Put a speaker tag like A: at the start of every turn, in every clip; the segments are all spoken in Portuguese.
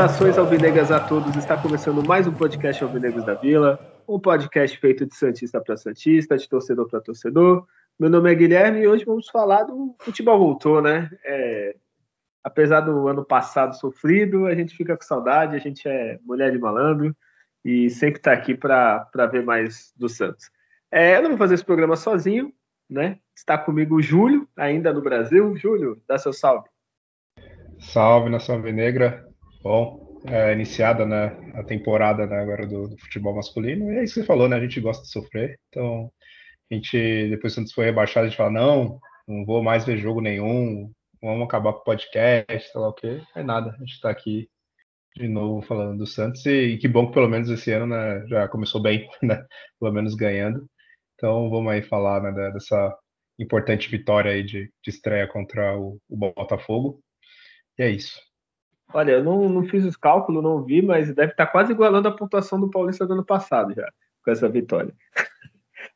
A: Saudações alvinegras a todos. Está começando mais um podcast Alvinegros da Vila, um podcast feito de santista para santista, de torcedor para torcedor. Meu nome é Guilherme e hoje vamos falar do futebol voltou, né? É, apesar do ano passado sofrido, a gente fica com saudade, a gente é mulher de malandro e sempre está aqui para ver mais do Santos. É, eu não vou fazer esse programa sozinho, né? Está comigo o Júlio, ainda no Brasil. Júlio, dá seu salve.
B: Salve, nação alvinegra. Bom, é, iniciada né, a temporada né, agora do, do, futebol masculino, e é isso que você falou, né? A gente gosta de sofrer, então a gente, depois que foi rebaixado, a gente fala, não, não vou mais ver jogo nenhum, vamos acabar com o podcast, sei lá o quê. É nada, a gente está aqui de novo falando do Santos, e, e, que bom que pelo menos esse ano né, já começou bem, né? Pelo menos ganhando. Então vamos aí falar né, dessa importante vitória aí de, de estreia contra o, o Botafogo. E é isso.
A: Olha, eu não, não fiz os cálculos, não vi, mas deve estar quase igualando a pontuação do Paulista do ano passado já, com essa vitória.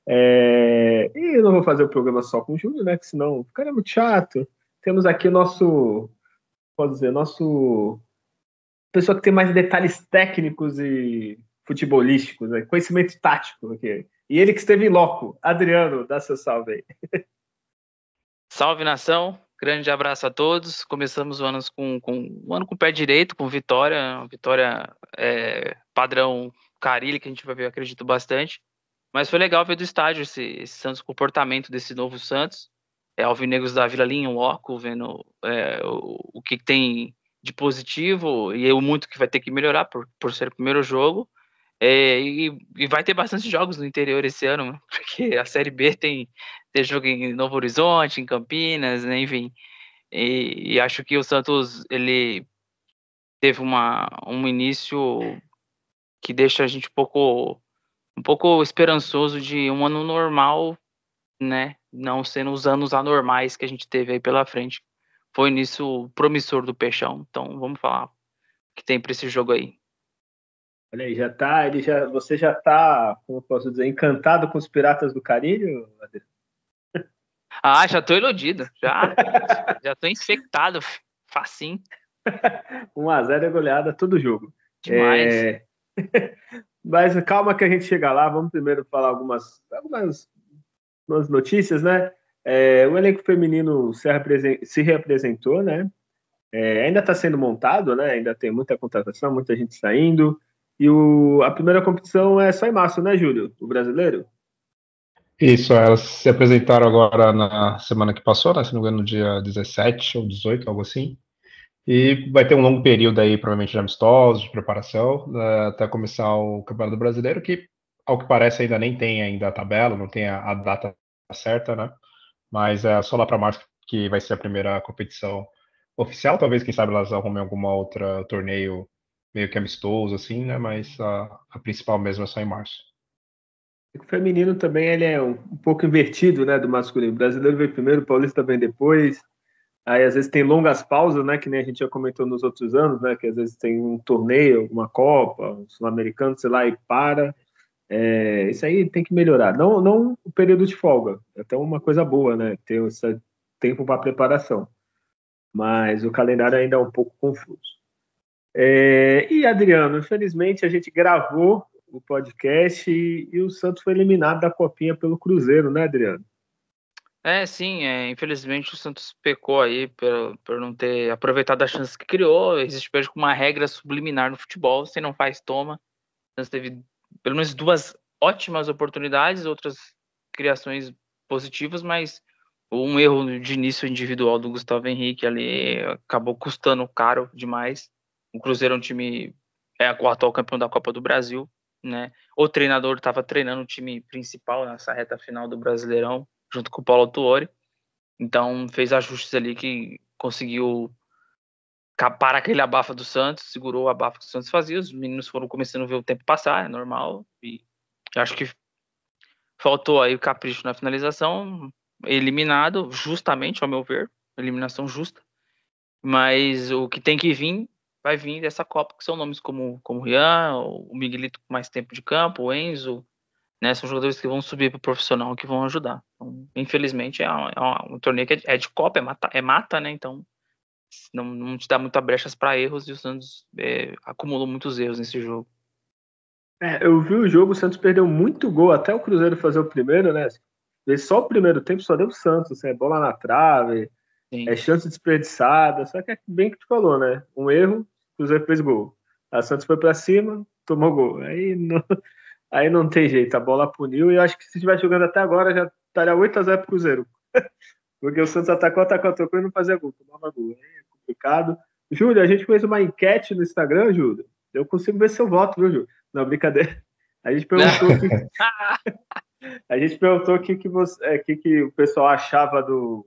A: É, e eu não vou fazer o programa só com o Júnior, né? Que senão ficaria muito chato. Temos aqui o nosso, pode dizer, nosso pessoa que tem mais detalhes técnicos e futebolísticos, né? conhecimento tático aqui. E ele que esteve em loco, Adriano, dá seu salve aí.
C: Salve nação, Grande abraço a todos. Começamos o ano com, com, o ano com o pé direito, com vitória. Vitória é, padrão Carilli, que a gente vai ver, acredito bastante. Mas foi legal ver do estádio esse, esse Santos, comportamento desse novo Santos. É, Alvinegros da Vila Linha, um loco, vendo é, o, o que tem de positivo e o muito que vai ter que melhorar por, por ser o primeiro jogo. É, e, e, vai ter bastante jogos no interior esse ano, porque a Série B tem, tem jogo em Novo Horizonte, em Campinas, né? enfim. E, e, acho que o Santos ele teve uma, um início que deixa a gente um pouco, um pouco esperançoso de um ano normal, né? Não sendo os anos anormais que a gente teve aí pela frente. Foi o início promissor do Peixão. Então vamos falar o que tem para esse jogo aí.
A: Olha aí, já tá, ele já, você já tá, como posso dizer, encantado com os piratas do Caribe,
C: Ah, já tô iludido, já, já tô infectado, facinho.
A: 1x0 é goleada todo jogo.
C: Demais. É...
A: Mas calma que a gente chega lá, vamos primeiro falar algumas, algumas, notícias, né? É, o elenco feminino se, se reapresentou, né? É, ainda está sendo montado, né? Ainda tem muita contratação, muita gente saindo. E o, a primeira competição é só em março, né, Júlio? O brasileiro?
B: Isso, elas se apresentaram agora na semana que passou, né, se não me engano, no dia 17 ou 18, algo assim. E vai ter um longo período aí, provavelmente, de amistosos, de preparação, né, até começar o Campeonato Brasileiro, que, ao que parece, ainda nem tem ainda a tabela, não tem a, a data certa, né? Mas é só lá para março que vai ser a primeira competição oficial. Talvez, quem sabe, elas arrumem alguma outra torneio meio que amistoso, assim, né? Mas a, a principal mesmo é só em março.
A: O feminino também ele é um, pouco invertido, né, do masculino. O brasileiro vem primeiro, o paulista vem depois. Aí às vezes tem longas pausas, né, que nem a gente já comentou nos outros anos, né, que às vezes tem um torneio, uma Copa, um sul-americano, sei lá, e para. É, isso aí tem que melhorar. Não, não o período de folga, é até uma coisa boa, né, ter esse tempo para preparação. Mas o calendário ainda é um pouco confuso. É, e Adriano, infelizmente a gente gravou o podcast e, e, o Santos foi eliminado da Copinha pelo Cruzeiro, né, Adriano?
C: É, sim, é, infelizmente o Santos pecou aí por, por não ter aproveitado a chance que criou. Existe hoje uma regra subliminar no futebol, você não faz, toma. O Santos teve pelo menos duas ótimas oportunidades, outras criações positivas, mas um erro de início individual do Gustavo Henrique ali acabou custando caro demais. O Cruzeiro é um time, é o atual campeão da Copa do Brasil, né? O treinador estava treinando o time principal nessa reta final do Brasileirão, junto com o Paulo Tuori. Então fez ajustes ali que conseguiu capar aquele abafa do Santos, segurou o abafa que o Santos fazia. Os meninos foram começando a ver o tempo passar, é normal. E acho que faltou aí o capricho na finalização, eliminado, justamente, ao meu ver, eliminação justa. Mas o que tem que vir, vai vir dessa Copa, que são nomes como, como o Rian, o Miguelito com mais tempo de campo, o Enzo, né? São jogadores que vão subir para o profissional que vão ajudar. Então, infelizmente, é, um, é um torneio que é, é de Copa, é mata, é mata né? Então, não, não te dá muita brechas para erros e o Santos é, acumulou muitos erros nesse jogo.
A: É, eu vi o jogo, o Santos perdeu muito gol até o Cruzeiro fazer o primeiro, né? Só o primeiro tempo só deu o Santos, assim, é bola na trave, Sim. é chance desperdiçada, só que é bem que tu falou, né? Um erro, o Cruzeiro fez gol. A Santos foi para cima, tomou gol. Aí não, aí não tem jeito, a bola puniu e eu acho que se estiver jogando até agora já estaria 8 a 0 pro Cruzeiro. Porque o Santos atacou, atacou, atacou e não fazia gol, tomava gol. É complicado. Júlio, a gente fez uma enquete no Instagram, Júlio. Eu consigo ver seu voto, viu, Júlio? Não, brincadeira. A gente perguntou que, a gente perguntou o que, que, você, é, que, que o pessoal achava do,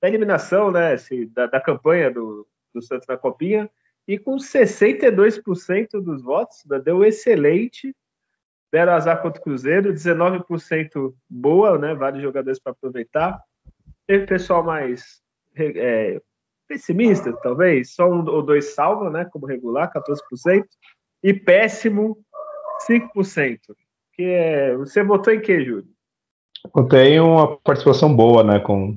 A: da eliminação, né? Assim, da, da campanha do, do Santos na Copinha. E com 62% dos votos, né, deu excelente. Deram azar contra o Cruzeiro, 19% boa, né? Vários jogadores para aproveitar. Teve pessoal mais é, pessimista, talvez, só um ou dois salva, né? Como regular, 14%. E péssimo, 5%. Que é, você votou em que, Júlio?
B: Tenho uma participação boa, né, com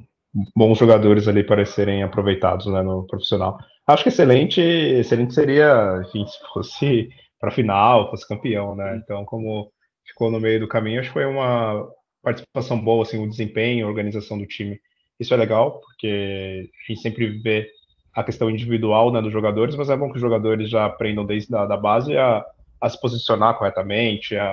B: bons jogadores ali para serem aproveitados né, no profissional. Acho que excelente, excelente seria, enfim, se fosse para final, fosse campeão, né? Então, como ficou no meio do caminho, acho que foi uma participação boa, assim, o desempenho, a organização do time. Isso é legal, porque a gente sempre vê a questão individual né, dos jogadores, mas é bom que os jogadores já aprendam desde a da base a a se posicionar corretamente, a,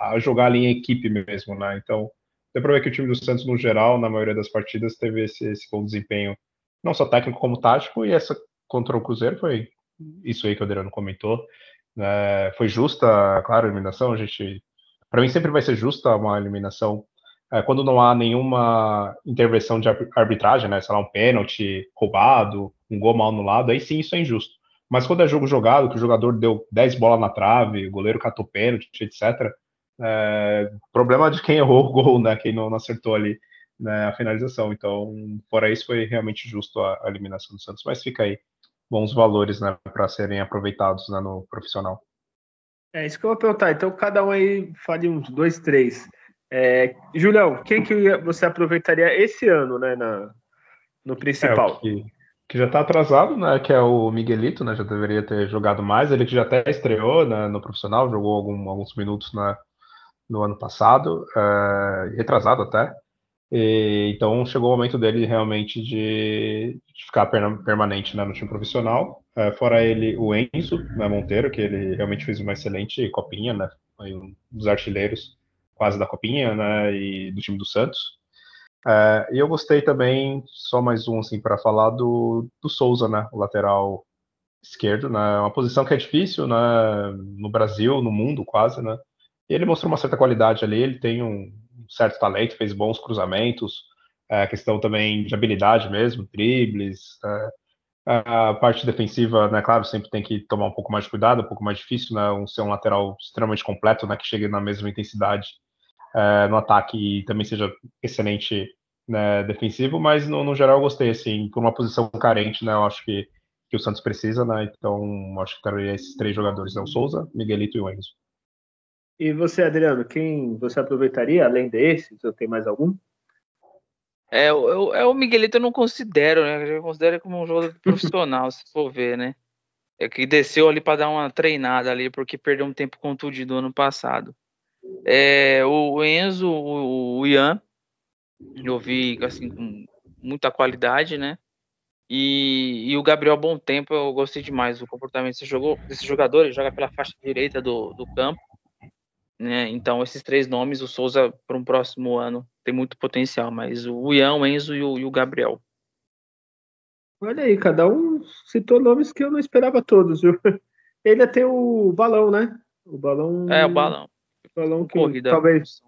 B: a, jogar ali em equipe mesmo, né? Então, deu para ver que o time do Santos, no geral, na maioria das partidas, teve esse, esse bom desempenho, não só técnico como tático, e essa contra o Cruzeiro foi isso aí que o Adriano comentou. É, foi justa, claro, a eliminação, a gente. Para mim sempre vai ser justa uma eliminação é, quando não há nenhuma intervenção de arbitragem, né? Sei lá, um pênalti roubado, um gol mal anulado, aí sim isso é injusto. Mas quando é jogo jogado, que o jogador deu 10 bolas na trave, o goleiro catou pênalti, etc. É, problema de quem errou o gol, né? Quem não, não acertou ali né, a finalização. Então, fora isso, foi realmente justo a, a eliminação do Santos. Mas fica aí bons valores, né, para serem aproveitados né, no profissional.
A: É isso que eu vou perguntar. Então, cada um aí fale uns dois, três. É, Julião, quem que você aproveitaria esse ano, né, na, no principal?
B: É, que, que já está atrasado, né? Que é o Miguelito, né? Já deveria ter jogado mais. Ele que já até estreou né, no profissional, jogou algum, alguns minutos na, no ano passado, é, retrasado até. E, então chegou o momento dele realmente de, de ficar permanente né, no time profissional. É, fora ele, o Enzo né, Monteiro, que ele realmente fez uma excelente copinha, né? Um dos artilheiros quase da copinha, né? E do time do Santos. É, e eu gostei também, só mais um assim para falar do, do Souza, né, o lateral esquerdo, né, uma posição que é difícil, né, no Brasil, no mundo quase, né. E ele mostrou uma certa qualidade ali, ele tem um certo talento, fez bons cruzamentos, é, questão também de habilidade mesmo, dribles, é, a parte defensiva, né, claro, sempre tem que tomar um pouco mais de cuidado, um pouco mais difícil, né, um, ser um lateral extremamente completo, né, que chegue na mesma intensidade é, no ataque e também seja excelente né, defensivo, mas no, no, geral eu gostei, assim, por uma posição carente, né, eu acho que, que o Santos precisa, né, então acho que teria esses três jogadores, né, o Souza, Miguelito e o Enzo.
A: E você, Adriano, quem você aproveitaria, além desses, ou tem mais algum?
C: É, eu, é o Miguelito eu não considero, né? Eu considero como um jogador profissional, se for ver, né? É que desceu ali para dar uma treinada ali, porque perdeu um tempo contundido ano passado. É, o Enzo, o, o Ian, eu vi assim com muita qualidade, né? E, e, o Gabriel Bom Tempo, eu gostei demais do comportamento desse, jogo, desse jogador. Ele joga pela faixa direita do, do campo. Né? Então, esses três nomes, o Souza, para um próximo ano, tem muito potencial. Mas o Ian, o Enzo e o, e o Gabriel.
A: Olha aí, cada um citou nomes que eu não esperava todos, viu? Ele tem o balão, né? O balão.
C: É, o balão
A: balão que corrida. talvez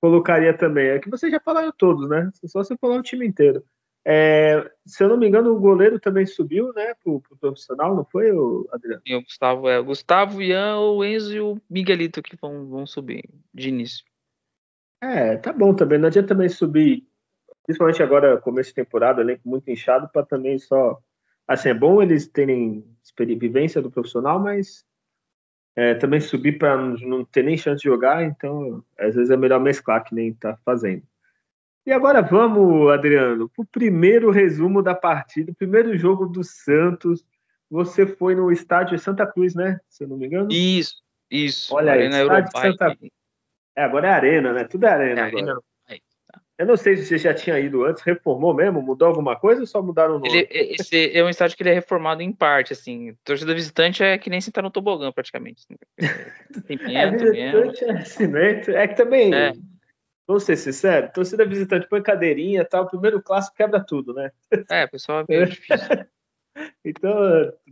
A: colocaria também. É que você já falaram todos, né? Só você falar o time inteiro. É, se eu não me engano, o goleiro também subiu, né, pro, pro profissional, não foi, o Adriano?
C: Sim, o Gustavo, é. O Gustavo, Ian, o Enzo e o Miguelito que vão, vão subir de início.
A: É, tá bom também. Não adianta também subir principalmente agora, começo de temporada, elenco muito inchado, para também só. Assim, é bom eles terem vivência do profissional, mas é, também subir para não ter nem chance de jogar, então às vezes é melhor mesclar que nem está fazendo. E agora vamos, Adriano, para o primeiro resumo da partida, o primeiro jogo do Santos. Você foi no estádio Santa Cruz, né? Se eu não me engano.
C: Isso, isso.
A: Olha aí, estádio Santa Cruz. É, agora é arena, né? Tudo é arena é, agora. Arena eu não sei se você já tinha ido antes, reformou mesmo? Mudou alguma coisa ou só mudaram o nome?
C: Ele, esse é um estádio que ele é reformado em parte, assim. Torcida visitante é que nem sentar no tobogã, praticamente.
A: Tem é, visitante é cimento. É que também, é. Vamos ser sinceros, torcida visitante põe cadeirinha e tal, o primeiro clássico quebra tudo, né?
C: É, pessoal é meio difícil.
A: Então,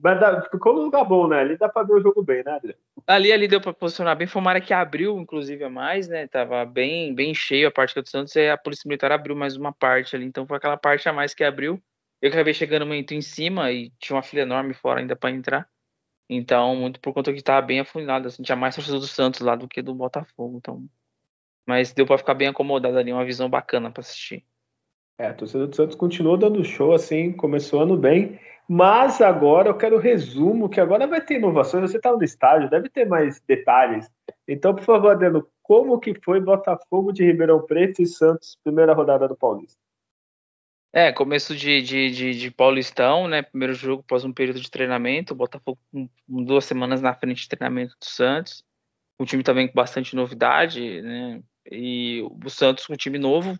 A: mas dá, ficou num lugar bom, né? Ali dá para ver o jogo bem, né, Adriano?
C: Ali, ali deu para posicionar bem. Foi uma área que abriu, inclusive, a mais, né? Tava bem, bem cheio a parte do Santos e a Polícia Militar abriu mais uma parte ali. Então foi aquela parte a mais que abriu. Eu acabei chegando muito em cima e tinha uma fila enorme fora ainda para entrar. Então, muito por conta que tava bem afunilado. Assim, tinha mais torcedor do Santos lá do que do Botafogo. Então, mas deu para ficar bem acomodado ali, uma visão bacana para assistir.
A: É, a torcida do Santos continuou dando show, assim, começou ano bem. Mas agora eu quero o resumo, que agora vai ter inovações. Você está no estádio, deve ter mais detalhes. Então, por favor, Adriano, como que foi Botafogo de Ribeirão Preto e Santos, primeira rodada do Paulista?
C: É, começo de, de, de, de Paulistão, né? Primeiro jogo após um período de treinamento. O Botafogo com duas semanas na frente de treinamento do Santos. O time também com bastante novidade, né? E o Santos um time novo,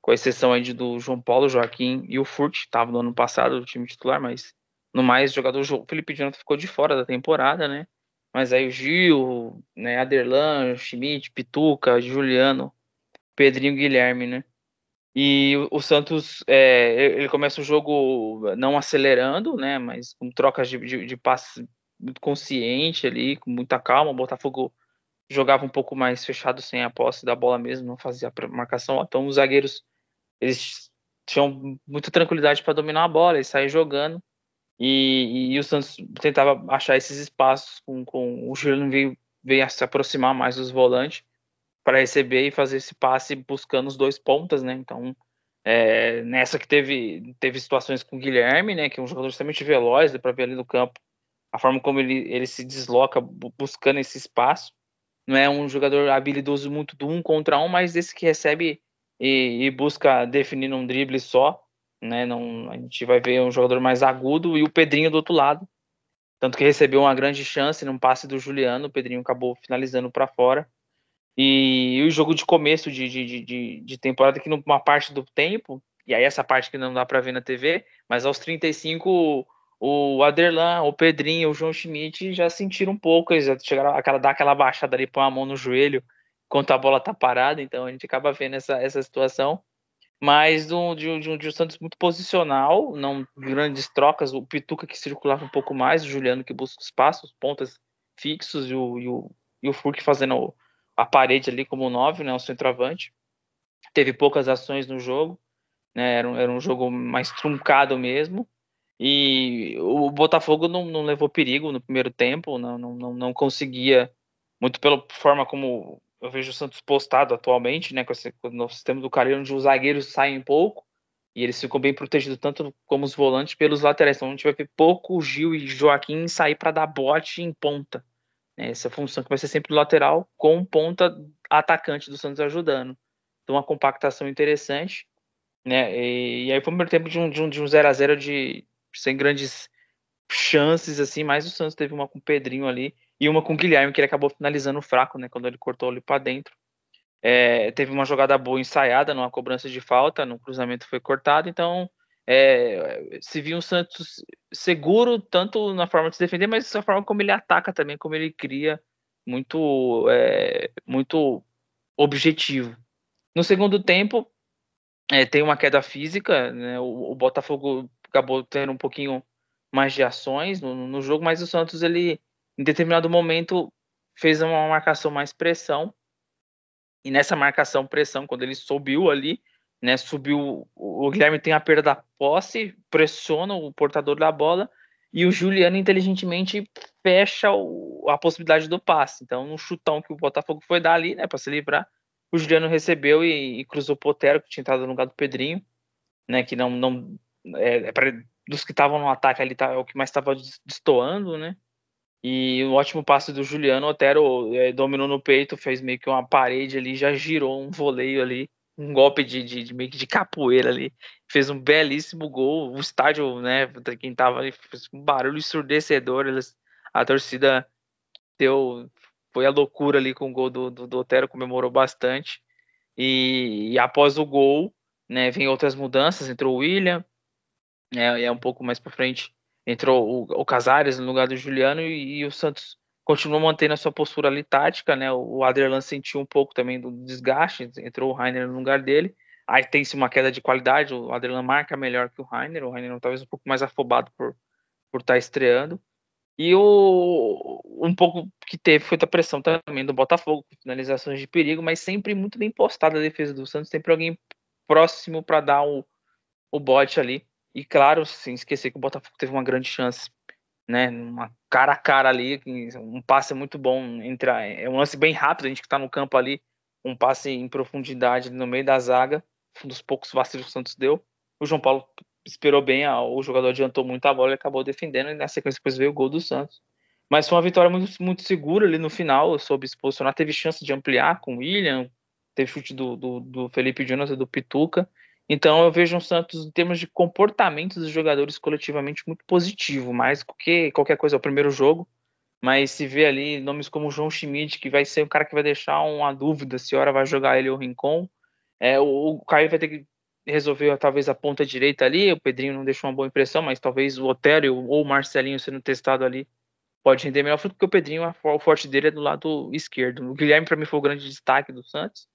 C: com exceção aí do João Paulo, Joaquim e o Furt, estava no ano passado o time titular, mas no mais, o jogador o Felipe Jonathan ficou de fora da temporada, né? Mas aí o Gil, né, Aderlan, Schmidt, Pituca, Juliano, Pedrinho Guilherme, né? E o, Santos, é, ele começa o jogo não acelerando, né? Mas com trocas de, de, de passe muito consciente ali, com muita calma. O Botafogo jogava um pouco mais fechado sem a posse da bola mesmo, não fazia marcação. Então os zagueiros eles tinham muita tranquilidade para dominar a bola, eles saíam jogando. E, e, o Santos tentava achar esses espaços com, com o Juliano veio, veio se aproximar mais dos volantes para receber e fazer esse passe buscando os dois pontas, né? Então, é, nessa que teve, teve situações com o Guilherme, né? Que é um jogador extremamente veloz, para ver ali no campo a forma como ele, ele se desloca buscando esse espaço. Não é um jogador habilidoso muito do um contra um, mas esse que recebe e, e, busca definir um drible só, né? Não, a gente vai ver um jogador mais agudo e o Pedrinho do outro lado, tanto que recebeu uma grande chance num passe do Juliano, o Pedrinho acabou finalizando para fora. E, e, o jogo de começo de, de, de, de temporada, que numa parte do tempo, e aí essa parte que não dá para ver na TV, mas aos 35 o Aderlan, o Pedrinho, o João Schmidt já sentiram um pouco, eles já chegaram a dar aquela baixada ali, pôr a mão no joelho, enquanto a bola tá parada, então a gente acaba vendo essa, essa situação. Mas de, de, de um Santos muito posicional, não grandes trocas, o Pituca que circulava um pouco mais, o Juliano que busca espaço, pontas fixos e o, e o, e o Furk fazendo a parede ali como nove, né, o centroavante. Teve poucas ações no jogo, né, era, um, era um jogo mais truncado mesmo. E o Botafogo não, não levou perigo no primeiro tempo, não, não, não conseguia, muito pela forma como eu vejo o Santos postado atualmente, né, com esse, no sistema do Careiro, onde os zagueiros saem pouco e eles ficam bem protegidos tanto como os volantes pelos laterais. Então a gente vai ver pouco Gil e Joaquim sair para dar bote em ponta. Né, essa função que vai ser sempre do lateral com ponta atacante do Santos ajudando. Então uma compactação interessante. Né, e, e aí foi o primeiro tempo de um, de um, de um 0 a 0 de sem grandes chances assim, mas o Santos teve uma com o Pedrinho ali e uma com o Guilherme, que ele acabou finalizando fraco, né? Quando ele cortou ali para dentro. É, teve uma jogada boa ensaiada numa cobrança de falta, no cruzamento foi cortado, então é, se viu um Santos seguro tanto na forma de se defender, mas na forma como ele ataca também, como ele cria, muito, é, muito objetivo. No segundo tempo, é, tem uma queda física, né, o, o, Botafogo acabou tendo um pouquinho mais de ações no, no jogo, mas o Santos ele em determinado momento fez uma marcação mais pressão. E nessa marcação pressão, quando ele subiu ali, né, subiu, o Guilherme tem a perda da posse, pressiona o portador da bola e o Juliano inteligentemente fecha o, a possibilidade do passe. Então, no chutão que o Botafogo foi dar ali, né, para se livrar, o Juliano recebeu e, e cruzou o Otero, que tinha entrado no lugar do Pedrinho, né? Que não. não é, é dos que estavam no ataque ali, tá, é o que mais estava destoando, né? E o ótimo passe do Juliano, Otero é, dominou no peito, fez meio que uma parede ali, já girou um voleio ali, um golpe de, de, de meio que de capoeira ali. Fez um belíssimo gol. O estádio, né? Quem tava ali, fez um barulho ensurdecedor. Eles, a torcida deu. Foi a loucura ali com o gol do, do, do Otero, comemorou bastante. E, e, após o gol, né, vem outras mudanças. Entrou o William, é, é um pouco mais para frente entrou o, o Casares no lugar do Juliano e, e, o Santos continuou mantendo a sua postura ali tática, né? O, Adriano sentiu um pouco também do desgaste, entrou o Rainer no lugar dele. Aí tem-se uma queda de qualidade, o Adriano marca melhor que o Rainer, o Rainer talvez um pouco mais afobado por por estar tá estreando. E o um pouco que teve foi a pressão também do Botafogo, finalizações de perigo, mas sempre muito bem postada a defesa do Santos, sempre alguém próximo para dar o, o bote ali. E claro, sem esquecer que o Botafogo teve uma grande chance, né? Uma cara a cara ali, um passe muito bom. Entre a, é um lance bem rápido, a gente que está no campo ali, um passe em profundidade no meio da zaga, um dos poucos vacilos que o Santos deu. O João Paulo esperou bem, o jogador adiantou muito a bola e acabou defendendo, e na sequência depois veio o gol do Santos. Mas foi uma vitória muito, muito segura ali no final, soube se posicionar, teve chance de ampliar com o William, teve chute do, do, do Felipe Jonas e do Pituca, então eu vejo um Santos em termos de comportamento dos jogadores coletivamente muito positivo, mais do que qualquer coisa, é o primeiro jogo, mas se vê ali nomes como o João Schmidt, que vai ser o cara que vai deixar uma dúvida se a hora vai jogar ele ou o Rincon, é, o, o Caio vai ter que resolver talvez a ponta direita ali, o Pedrinho não deixou uma boa impressão, mas talvez o Otério ou o Marcelinho sendo testado ali pode render melhor porque o Pedrinho, o forte dele é do lado esquerdo. O Guilherme para mim foi o grande destaque do Santos,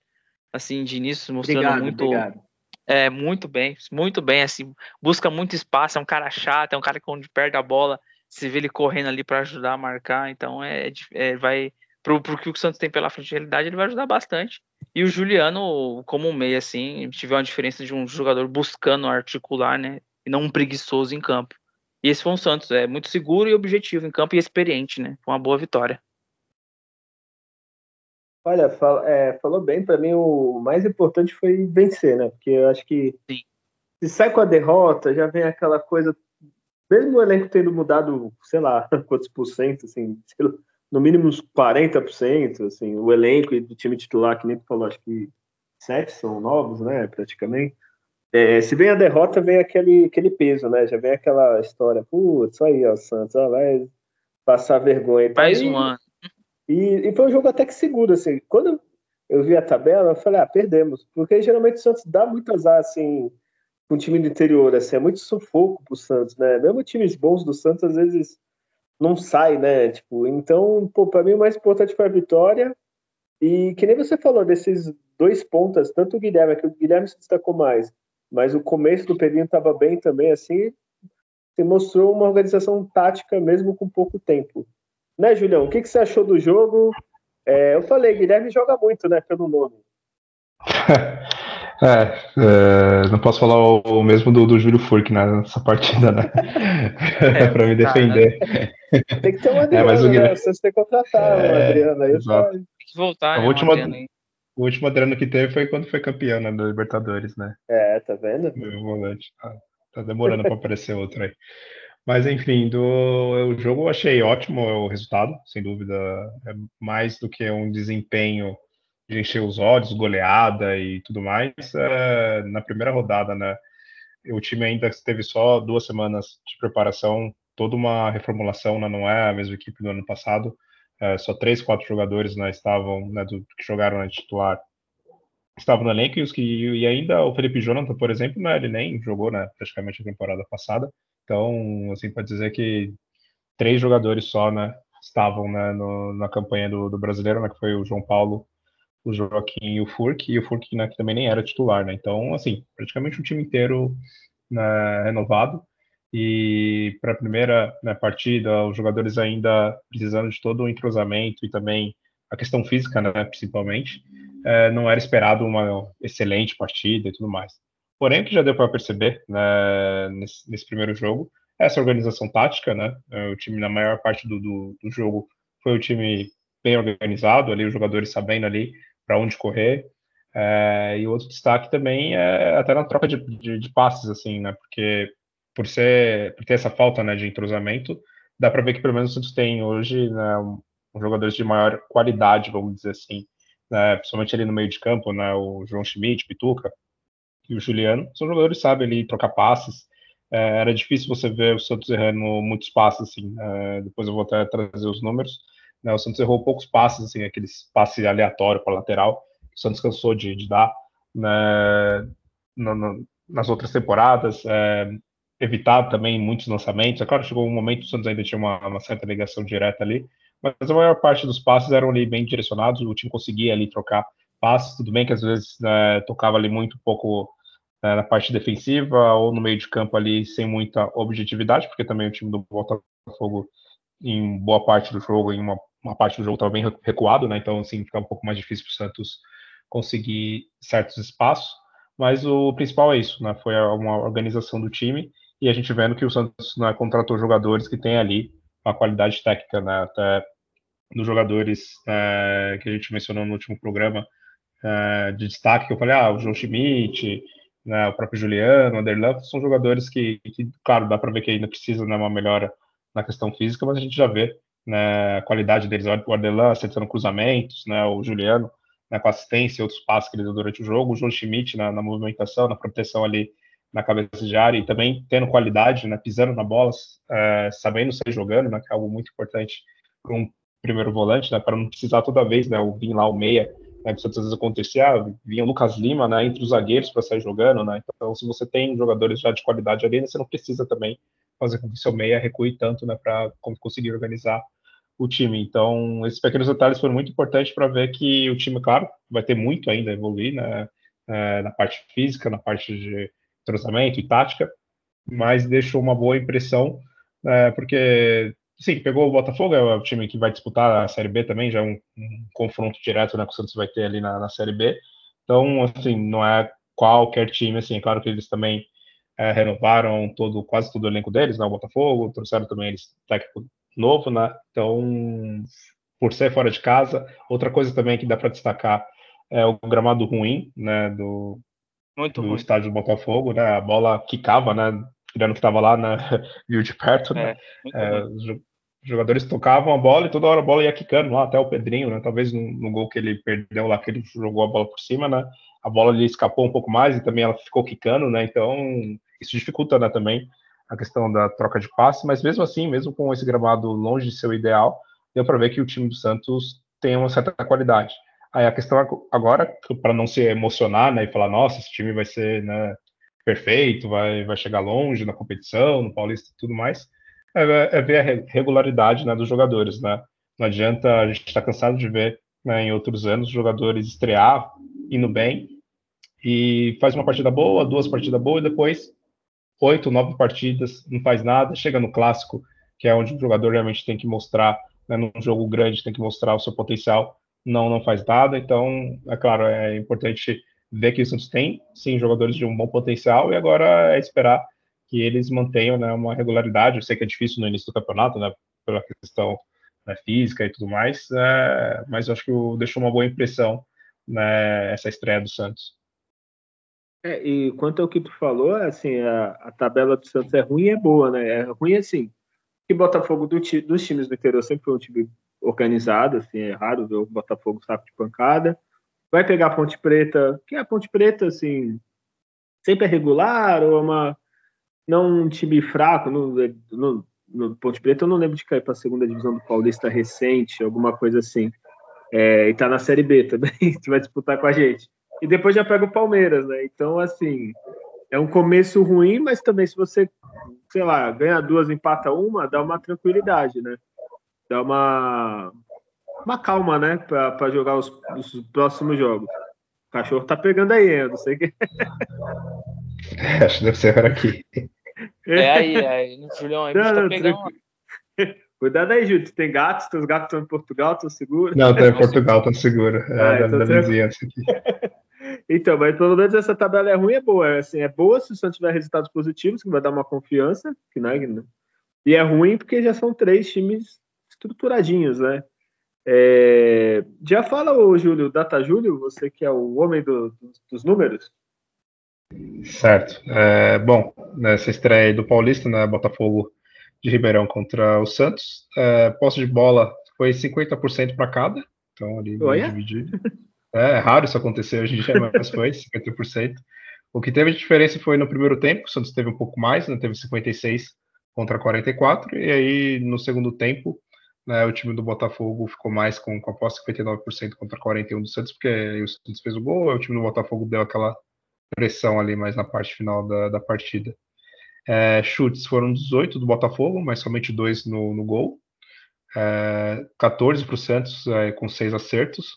C: assim, de início mostrando obrigado, muito obrigado é, muito bem, muito bem, assim, busca muito espaço, é um cara chato, é um cara que onde perde a bola, se vê ele correndo ali para ajudar a marcar, então é, é vai pro, pro que o Santos tem pela frente de realidade, ele vai ajudar bastante. E o Juliano, como um meio, assim, tiver uma diferença de um jogador buscando articular, né, e não um preguiçoso em campo. E esse foi um Santos, é muito seguro e objetivo em campo e experiente, né, com uma boa vitória.
A: Olha, fala, é, falou bem, para mim o mais importante foi vencer, né? Porque eu acho que Sim. se sai com a derrota, já vem aquela coisa, mesmo o elenco tendo mudado, sei lá, quantos por cento, assim, no mínimo uns 40%, assim, o elenco do time titular, que nem tu falou, acho que sete são novos, né, praticamente. É, se vem a derrota, vem aquele, aquele peso, né? Já vem aquela história, putz, aí, ó, Santos, ó, vai passar vergonha.
C: Então, Mais um ano.
A: E, e, foi um jogo até que seguro, assim. Quando eu vi a tabela, eu falei, ah, perdemos. Porque geralmente o Santos dá muito azar, assim, com o time do interior, assim, é muito sufoco pro Santos, né? Mesmo times bons do Santos, às vezes, não sai, né? Tipo, então, pô, pra mim o mais importante foi a vitória. E que nem você falou, desses dois pontas, tanto o Guilherme, que o Guilherme se destacou mais, mas o começo do Pedrinho estava bem também, assim, mostrou uma organização tática mesmo com pouco tempo. Né, Julião? O que, que você achou do jogo? É, eu falei, Guilherme joga muito, né, pelo nome.
B: É, é, não posso falar o, o mesmo do, do Júlio Furk nessa partida, né? É, para me defender.
A: Tem que ter uma Adriana, é, mas o Guilherme... né? Vocês têm que contratar é, uma Adriana aí.
C: Tem que voltar, né? O último,
B: o último Adriano que teve foi quando foi campeão né, da Libertadores, né?
A: É, tá vendo?
B: Meu volante. Tá, tá demorando para aparecer outro aí. Mas enfim, do o jogo eu achei ótimo o resultado, sem dúvida, é mais do que um desempenho de encher os olhos, goleada e tudo mais. É, na primeira rodada, né? O time ainda teve só duas semanas de preparação, toda uma reformulação, né, não é a mesma equipe do ano passado. É, só três, quatro jogadores né, estavam, né, do, que jogaram na titular, estavam no elenco e, os que, e ainda o Felipe Jonathan, por exemplo, né, ele nem jogou né, praticamente a temporada passada. Então, assim, pode dizer que três jogadores só, né, estavam né, no, na campanha do, do, brasileiro, né, que foi o João Paulo, o Joaquim e o Furk, e o Furk, né, que também nem era titular, né. Então, assim, praticamente o time inteiro né, renovado. E para a primeira né, partida, os jogadores ainda precisando de todo o entrosamento e também a questão física, né, principalmente, é, não era esperado uma excelente partida e tudo mais. Porém, o que já deu para perceber né, nesse, nesse, primeiro jogo é essa organização tática, né? É, o time, na maior parte do, do, do jogo, foi o time bem organizado, ali, os jogadores sabendo ali para onde correr. É, e outro destaque também é até na troca de, de, de, passes, assim, né? Porque por ser por ter essa falta né, de entrosamento, dá para ver que pelo menos o Santos tem hoje né, um, jogadores de maior qualidade, vamos dizer assim, né, principalmente ali no meio de campo, né, o João Schmidt, Pituca e o Juliano, são jogadores que sabem ali trocar passes. É, era difícil você ver o Santos errando muitos passes, assim. É, depois eu vou até trazer os números. Né, o Santos errou poucos passes, assim, aqueles passes aleatórios para lateral. O Santos cansou de, de dar né, no, no, nas outras temporadas. É, evitar também muitos lançamentos. É claro, chegou um momento que o Santos ainda tinha uma, uma certa ligação direta ali, mas a maior parte dos passes eram ali bem direcionados, o time conseguia ali trocar passes, tudo bem que às vezes né, tocava ali muito pouco né, na parte defensiva ou no meio de campo ali sem muita objetividade, porque também o time do Botafogo em boa parte do jogo, em uma, uma parte do jogo estava bem recuado, né, então assim ficava um pouco mais difícil para o Santos conseguir certos espaços, mas o principal é isso, né, foi uma organização do time e a gente vendo que o Santos né, contratou jogadores que têm ali uma qualidade técnica, né, até dos jogadores é, que a gente mencionou no último programa é, de destaque, que eu falei, ah, o João Schmidt, né, o próprio Juliano, o Anderlan, são jogadores que, que claro, dá para ver que ainda precisa né, uma melhora na questão física, mas a gente já vê né, a qualidade deles, o Anderlan acertando cruzamentos, né, o Juliano né, com assistência e outros passos que ele deu durante o jogo, o João Schmidt na, na movimentação, na proteção ali na cabeça de área e também tendo qualidade, né, pisando na bola, é, sabendo sair jogando, né, que é algo muito importante para um primeiro volante, né, para não precisar toda vez, né, vir lá o meia, né, que às vezes acontecia, vinha o Lucas Lima, né, entre os zagueiros para sair jogando, né, então se você tem jogadores já de qualidade ali, né, você não precisa também fazer com que seu meia recue tanto, né, para conseguir organizar o time. Então, esses pequenos detalhes foram muito importantes para ver que o time, claro, vai ter muito ainda a evoluir, né, é, na parte física, na parte de entrosamento e tática, mas deixou uma boa impressão, é, porque, sim, pegou o Botafogo, é o time que vai disputar a Série B também, já é um, um confronto direto né, que o Santos vai ter ali na, na, Série B, então, assim, não é qualquer time, assim, é claro que eles também é, renovaram todo, quase todo o elenco deles, né, o Botafogo, trouxeram também eles técnico novo, né, então, por ser fora de casa, outra coisa também que dá para destacar é o gramado ruim, né, do, muito ruim. estádio do Botafogo, né? A bola quicava, né? Tirando que estava lá, né? Viu de perto, né? É, é, os jogadores tocavam a bola e toda hora a bola ia quicando lá, até o Pedrinho, né? Talvez no, no, gol que ele perdeu lá, que ele jogou a bola por cima, né? A bola ali escapou um pouco mais e também ela ficou quicando, né? Então, isso dificulta, né, também a questão da troca de passe, mas mesmo assim, mesmo com esse gramado longe de seu ideal, deu para ver que o time do Santos tem uma certa qualidade. Aí a questão agora, para não se emocionar, né, e falar, nossa, esse time vai ser né, perfeito, vai, vai chegar longe na competição, no Paulista e tudo mais, é, é ver a regularidade né, dos jogadores, né? Não adianta, a gente está cansado de ver né, em outros anos jogadores estrear, indo bem, e faz uma partida boa, duas partidas boas, e depois oito, nove partidas, não faz nada, chega no clássico, que é onde o jogador realmente tem que mostrar, né, num jogo grande, tem que mostrar o seu potencial, não, não faz nada. Então, é claro, é importante ver que o Santos tem, sim, jogadores de um bom potencial e agora é esperar que eles mantenham né, uma regularidade. Eu sei que é difícil no início do campeonato, né, pela questão né, física e tudo mais, é, mas acho que deixou uma boa impressão né, essa estreia do Santos.
A: É, e quanto ao que tu falou, assim, a, a, tabela do Santos é ruim e é boa, né? É ruim assim. Que Botafogo do, dos times do interior sempre foi um time organizado, assim, é raro ver o Botafogo saco de pancada. Vai pegar a Ponte Preta, que é a Ponte Preta, assim, sempre é regular, ou é uma. Não um time fraco, no, no, no Ponte Preta eu não lembro de cair para a segunda divisão do Paulista recente, alguma coisa assim. É, e tá na Série B também, que vai disputar com a gente. E depois já pega o Palmeiras, né? Então, assim, é um começo ruim, mas também se você, sei lá, ganha duas, empata uma, dá uma tranquilidade, né? dá uma, uma calma, né, para jogar os, os, próximos jogos. O cachorro tá pegando aí, eu não sei o que.
B: Acho que deve ser por aqui.
C: É aí, é aí, no Julião, aí não, tá pegando.
A: Cuidado aí, Júlio. Tem gatos, teus gatos estão em Portugal, estão seguros?
B: Não, estão em Portugal, estão seguros. É ah, da, então da vizinhança
A: aqui. Então, mas pelo menos essa tabela é ruim, é boa. É, assim, é boa se o Santos tiver resultados positivos, que vai dar uma confiança, que, né, e é ruim porque já são três times estruturadinhos, né? É, já fala, o Júlio, Data Júlio, você que é o homem do, dos números.
B: Certo. É, bom, nessa estreia do Paulista, né, Botafogo de Ribeirão contra o Santos, é, posse de bola foi 50% para cada, então ali dividido. É, é, raro isso acontecer hoje em dia, mas foi 50%. O que teve de diferença foi no primeiro tempo, o Santos teve um pouco mais, né, teve 56 contra 44, e aí no segundo tempo né, o time do Botafogo ficou mais com, com a posse 59% contra 41% do Santos, porque o Santos fez o gol, o time do Botafogo deu aquela pressão ali mais na parte final da, da partida. É, chutes foram 18 do Botafogo, mas somente dois no, no gol. É, 14 para o Santos, é, com seis acertos.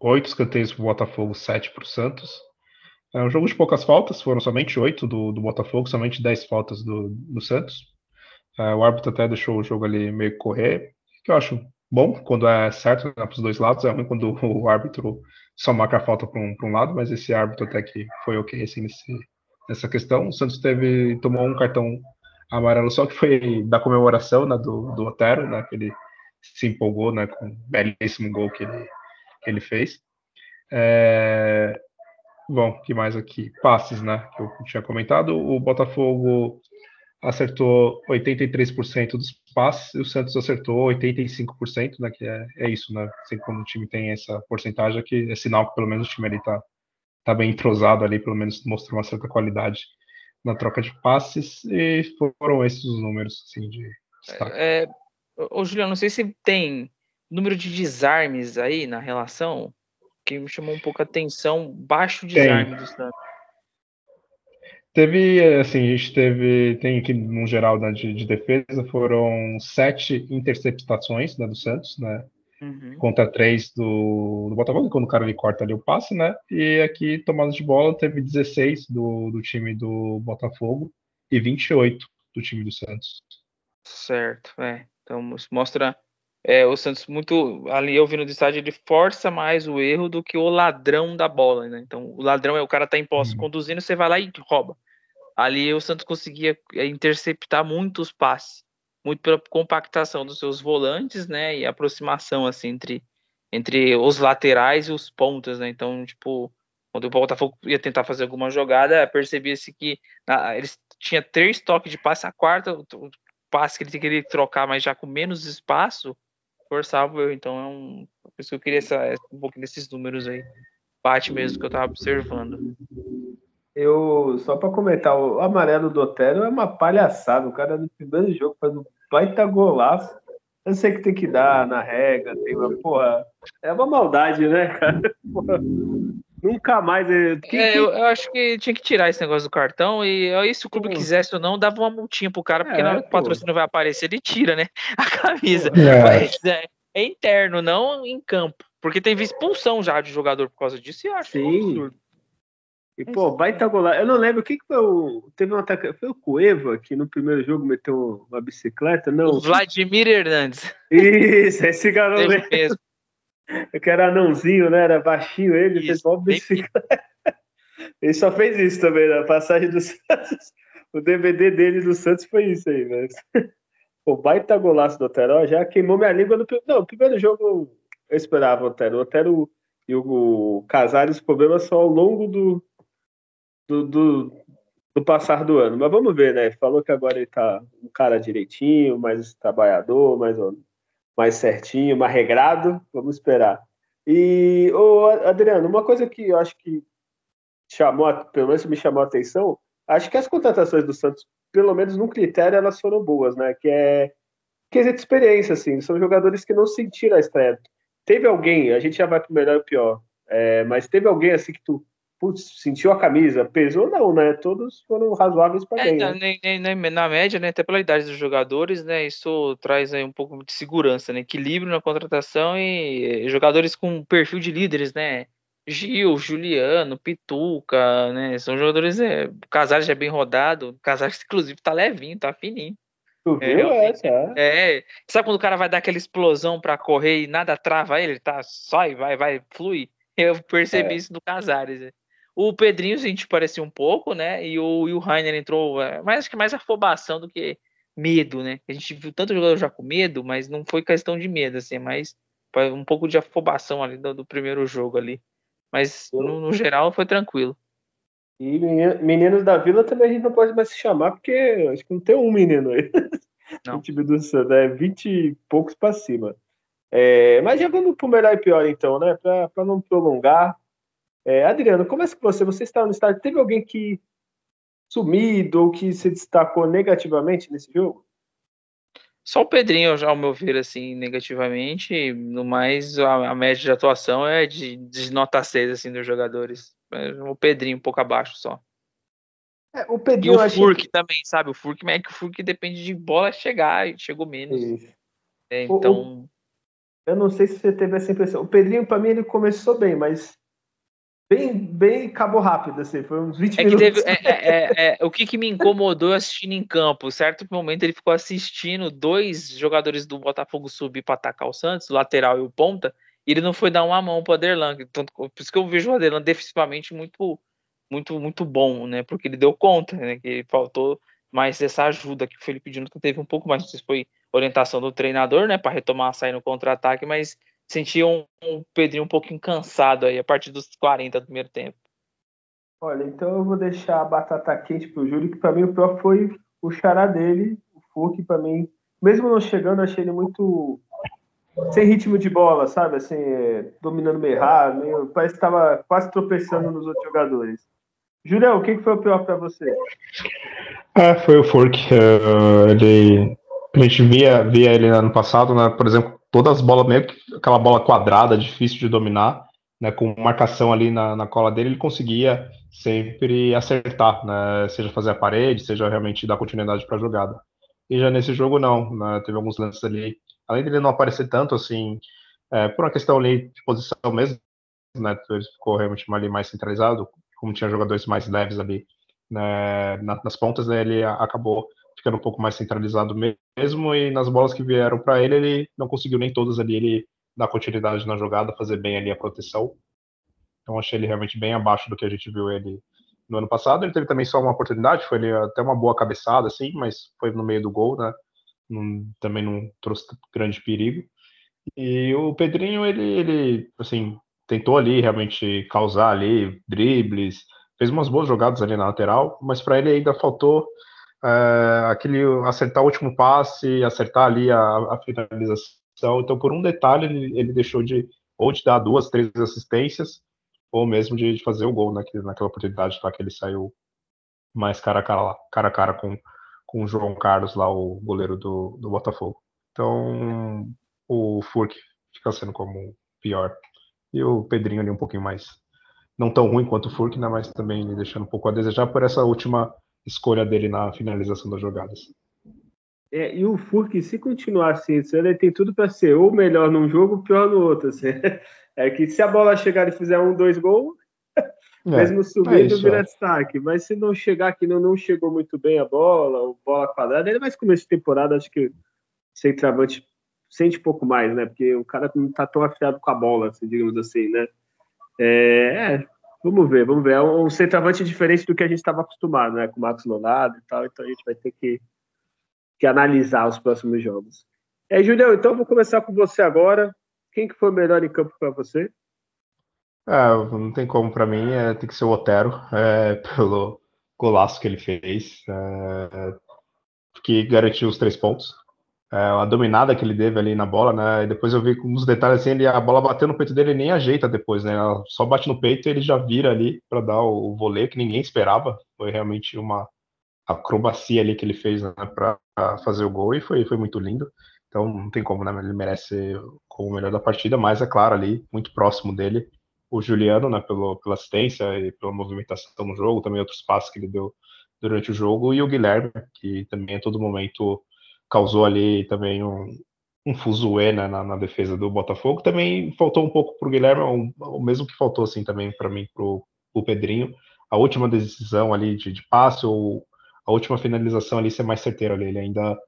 B: Oito escanteios para o Botafogo, 7 para o Santos. É um jogo de poucas faltas, foram somente oito do, do Botafogo, somente 10 faltas do, do Santos. É, o árbitro até deixou o jogo ali meio correr, que eu acho bom quando é certo né, para os dois lados, é ruim quando o árbitro só marca a falta para um, um, lado, mas esse árbitro até que foi ok assim, nesse, nessa questão. O Santos teve tomou um cartão amarelo só que foi da comemoração né, do, do Otero, né, que ele se empolgou né, com o belíssimo gol que ele, que ele fez. É, bom, que mais aqui? Passes, né, que eu tinha comentado. O Botafogo acertou 83% dos passes e o Santos acertou 85%, né, que é, é isso, né? Sempre quando o time tem essa porcentagem, que é sinal que pelo menos o time ali tá, tá bem entrosado ali, pelo menos mostrou uma certa qualidade na troca de passes e foram esses os números, assim, de destaque.
C: É, ô, Juliano, não sei se tem número de desarmes aí na relação, que me chamou um pouco a atenção, baixo desarme tem. do Santos.
B: Teve, assim, a gente teve, tem aqui no geral né, de, de, defesa, foram sete interceptações né, do Santos, né? Uhum. Contra três do, do Botafogo, quando o cara ele corta ali o passe, né? E aqui, tomadas de bola, teve 16 do, do time do Botafogo e 28 do time do Santos.
C: Certo, é. Então, mostra é, o Santos muito ali eu vi no estádio ele força mais o erro do que o ladrão da bola, né? Então o ladrão é o cara tá em posse uhum. conduzindo, você vai lá e rouba ali o Santos conseguia é, interceptar muitos passes, muito pela compactação dos seus volantes, né, e aproximação assim entre entre os laterais e os pontas, né? Então, tipo, quando o Botafogo ia tentar fazer alguma jogada, percebia-se que eles tinha três toques de passe, a quarta o, passe que ele queria trocar, mas já com menos espaço, forçava eu. Então, é um, por isso que eu queria essa, um pouco desses números aí. Bate mesmo que eu estava observando.
A: Eu, só para comentar, o amarelo do Otero é uma palhaçada. O cara no primeiro jogo faz um baita golaço. Eu sei que tem que dar na regra, tem uma porra. É uma maldade, né, cara? Porra, nunca mais.
C: Quem, é, eu, eu, acho que tinha que tirar esse negócio do cartão e se o clube quisesse ou não, dava uma multinha pro cara, porque é, na hora que o patrocínio vai aparecer, ele tira, né? A camisa. É. Mas é, é interno, não em campo. Porque teve expulsão já de jogador por causa disso e eu acho Sim. um absurdo.
A: E, pô, baita golaço. Eu não lembro o que, que foi o. Teve um ataque. Foi o Cueva que no primeiro jogo meteu uma bicicleta? Não. O
C: Vladimir Hernandes.
A: Isso, esse garoto. mesmo. Que era anãozinho, né? Era baixinho ele, isso, fez uma bicicleta. Ele só fez isso também na passagem do Santos. O DVD dele do Santos foi isso aí, velho. O baita golaço do Otero já queimou minha língua no. Não, primeiro jogo eu esperava o Otero. O Otero e o Casares, o problema são ao longo do, do, do, do, passar do ano. Mas vamos ver, né? Falou que agora ele tá um cara direitinho, mais trabalhador, mais, mais certinho, mais regrado. Vamos esperar. E, ô, Adriano, uma coisa que eu acho que chamou, pelo menos me chamou a atenção, acho que as contratações do Santos, pelo menos num critério, elas foram boas, né? Que é quesito experiência, assim. São jogadores que não sentiram a estreia. Teve alguém, a gente já vai pro melhor e pior, é, mas teve alguém assim que tu putz, sentiu a camisa, pesou não, né? Todos foram razoáveis para é, bem.
C: Né? Na, média, né? Até pela idade dos jogadores, né? Isso traz aí um pouco de segurança, né? Equilíbrio na contratação e jogadores com perfil de líderes, né? Gil, Juliano, Pituca, né? São jogadores. É, o Casares já é bem rodado. O Casares, inclusive, tá levinho, tá fininho.
A: Tu é, viu é, essa?
C: É. Sabe quando o cara vai dar aquela explosão para correr e nada trava ele? Tá só e vai, vai, flui. Eu percebi é. isso no Casares. O Pedrinho, a gente parecia um pouco, né? E o, e o Rainer entrou, é, mas acho que mais afobação do que medo, né? A gente viu tanto jogador já com medo, mas não foi questão de medo, assim, mas um pouco de afobação ali do, do primeiro jogo ali. Mas no, no, geral foi tranquilo.
A: E meninos da Vila também a gente não pode mais se chamar, porque acho que não tem um menino aí. Não. o time do Santos é 20 e poucos para cima. É, mas já vamos para o melhor e pior, então, né? Para não prolongar. É, Adriano, começa com você. Você estava no estádio. Teve alguém que sumido ou que se destacou negativamente nesse jogo?
C: Só o Pedrinho, já ao meu ver, assim, negativamente. No mais, a, a média de atuação é de, de nota 6, assim, dos jogadores. O Pedrinho um pouco abaixo só.
A: É, o Pedrinho
C: e o Furk que... também, sabe? O Furk, mas é que o Furk depende de bola chegar e chegou menos. É, então. O,
A: eu não sei se você teve essa impressão. O Pedrinho, para mim, ele começou bem, mas bem, bem cabo rápido, assim, foi uns 20
C: é
A: minutos.
C: Que teve, é, é, é, é, o que, que me incomodou assistindo em campo, certo momento ele ficou assistindo dois jogadores do Botafogo subir para atacar o Santos, o lateral e o ponta, e ele não foi dar uma mão para o Aderlan, então, por isso que eu vejo o Aderlan defensivamente muito, muito, muito bom, né, porque ele deu conta, né, que faltou mais essa ajuda que o Felipe Jonathan teve um pouco mais, não sei se foi orientação do treinador, né, para retomar a sair no contra-ataque, mas sentia um, um Pedrinho um pouquinho cansado aí a partir dos 40 do primeiro tempo.
A: Olha, então eu vou deixar a batata quente pro Júlio, que para mim o pior foi o xará dele, o Furk, para mim, mesmo não chegando, achei ele muito sem ritmo de bola, sabe? Assim, é, dominando meio errado, meio, parece que estava quase tropeçando nos outros jogadores. Julião, o que, foi o pior para você?
B: É, foi o Furk. Uh, ele, a gente via, via ele ano passado, né? Por exemplo, todas as bolas, meio que aquela bola quadrada, difícil de dominar, né, com marcação ali na, na cola dele, ele conseguia sempre acertar, né, seja fazer a parede, seja realmente dar continuidade para a jogada. E já nesse jogo não, né, teve alguns lances ali, além dele não aparecer tanto assim, é, por uma questão ali de posição mesmo, né, ele ficou realmente ali mais centralizado, como tinha jogadores mais leves ali né, nas pontas, né, ele acabou ficando um pouco mais centralizado mesmo, e nas bolas que vieram para ele, ele não conseguiu nem todas ali, ele dar continuidade na jogada, fazer bem ali a proteção. Então achei ele realmente bem abaixo do que a gente viu ele no ano passado. Ele teve também só uma oportunidade, foi ele até uma boa cabeçada, assim, mas foi no meio do gol, né? Não, também não trouxe grande perigo. E o Pedrinho, ele, ele, assim, tentou ali realmente causar ali dribles, fez umas boas jogadas ali na lateral, mas para ele ainda faltou é, aquele acertar o último passe, acertar ali a, a finalização. Então, por um detalhe, ele, ele, deixou de ou de dar duas, três assistências, ou mesmo de, de fazer o gol naquele, naquela oportunidade lá que ele saiu mais cara a cara, cara, a cara com, com o João Carlos lá, o goleiro do, do Botafogo. Então, o Furk fica sendo como pior. E o Pedrinho ali um pouquinho mais, não tão ruim quanto o Furk, né, mas também deixando um pouco a desejar por essa última escolha dele na finalização das jogadas.
A: É, e o Furk, se continuar assim, ele tem tudo para ser ou melhor num jogo, ou pior no outro. Assim. É que se a bola chegar e fizer um, dois gols, é, mesmo subindo, é isso, vira é. destaque. Mas se não chegar que não, não chegou muito bem a bola, ou bola quadrada, ele vai começar de temporada, acho que sem travante sente pouco mais, né? Porque o cara não tá tão afiado com a bola, assim, digamos assim, né? É, é Vamos ver, vamos ver. É um centroavante diferente do que a gente estava acostumado, né? Com o Marcos Leonardo e tal, então a gente vai ter que, que analisar os próximos jogos. É, Julião, então vou começar com você agora. Quem que foi melhor em campo para você?
B: É, não tem como para mim, é, tem que ser o Otero, é, pelo golaço que ele fez, é, que garantiu os três pontos é, a dominada que ele teve ali na bola, né? E depois eu vi uns detalhes assim, ele, a bola bateu no peito dele e nem ajeita depois, né? Ela só bate no peito e ele já vira ali para dar o, o voleio que ninguém esperava. Foi realmente uma acrobacia ali que ele fez né, para fazer o gol e foi, foi muito lindo. Então não tem como, né? Ele merece como o melhor da partida, mas é claro ali, muito próximo dele, o Juliano, né? Pelo, pela assistência e pela movimentação no jogo, também outros passos que ele deu durante o jogo, e o Guilherme, que também a todo momento causou ali também um, um fuzuê né, na, na, defesa do Botafogo. Também faltou um pouco para o Guilherme, o, o, mesmo que faltou assim também para mim, para o Pedrinho. A última decisão ali de, de passe ou a última finalização ali ser mais certeira ali. Ele ainda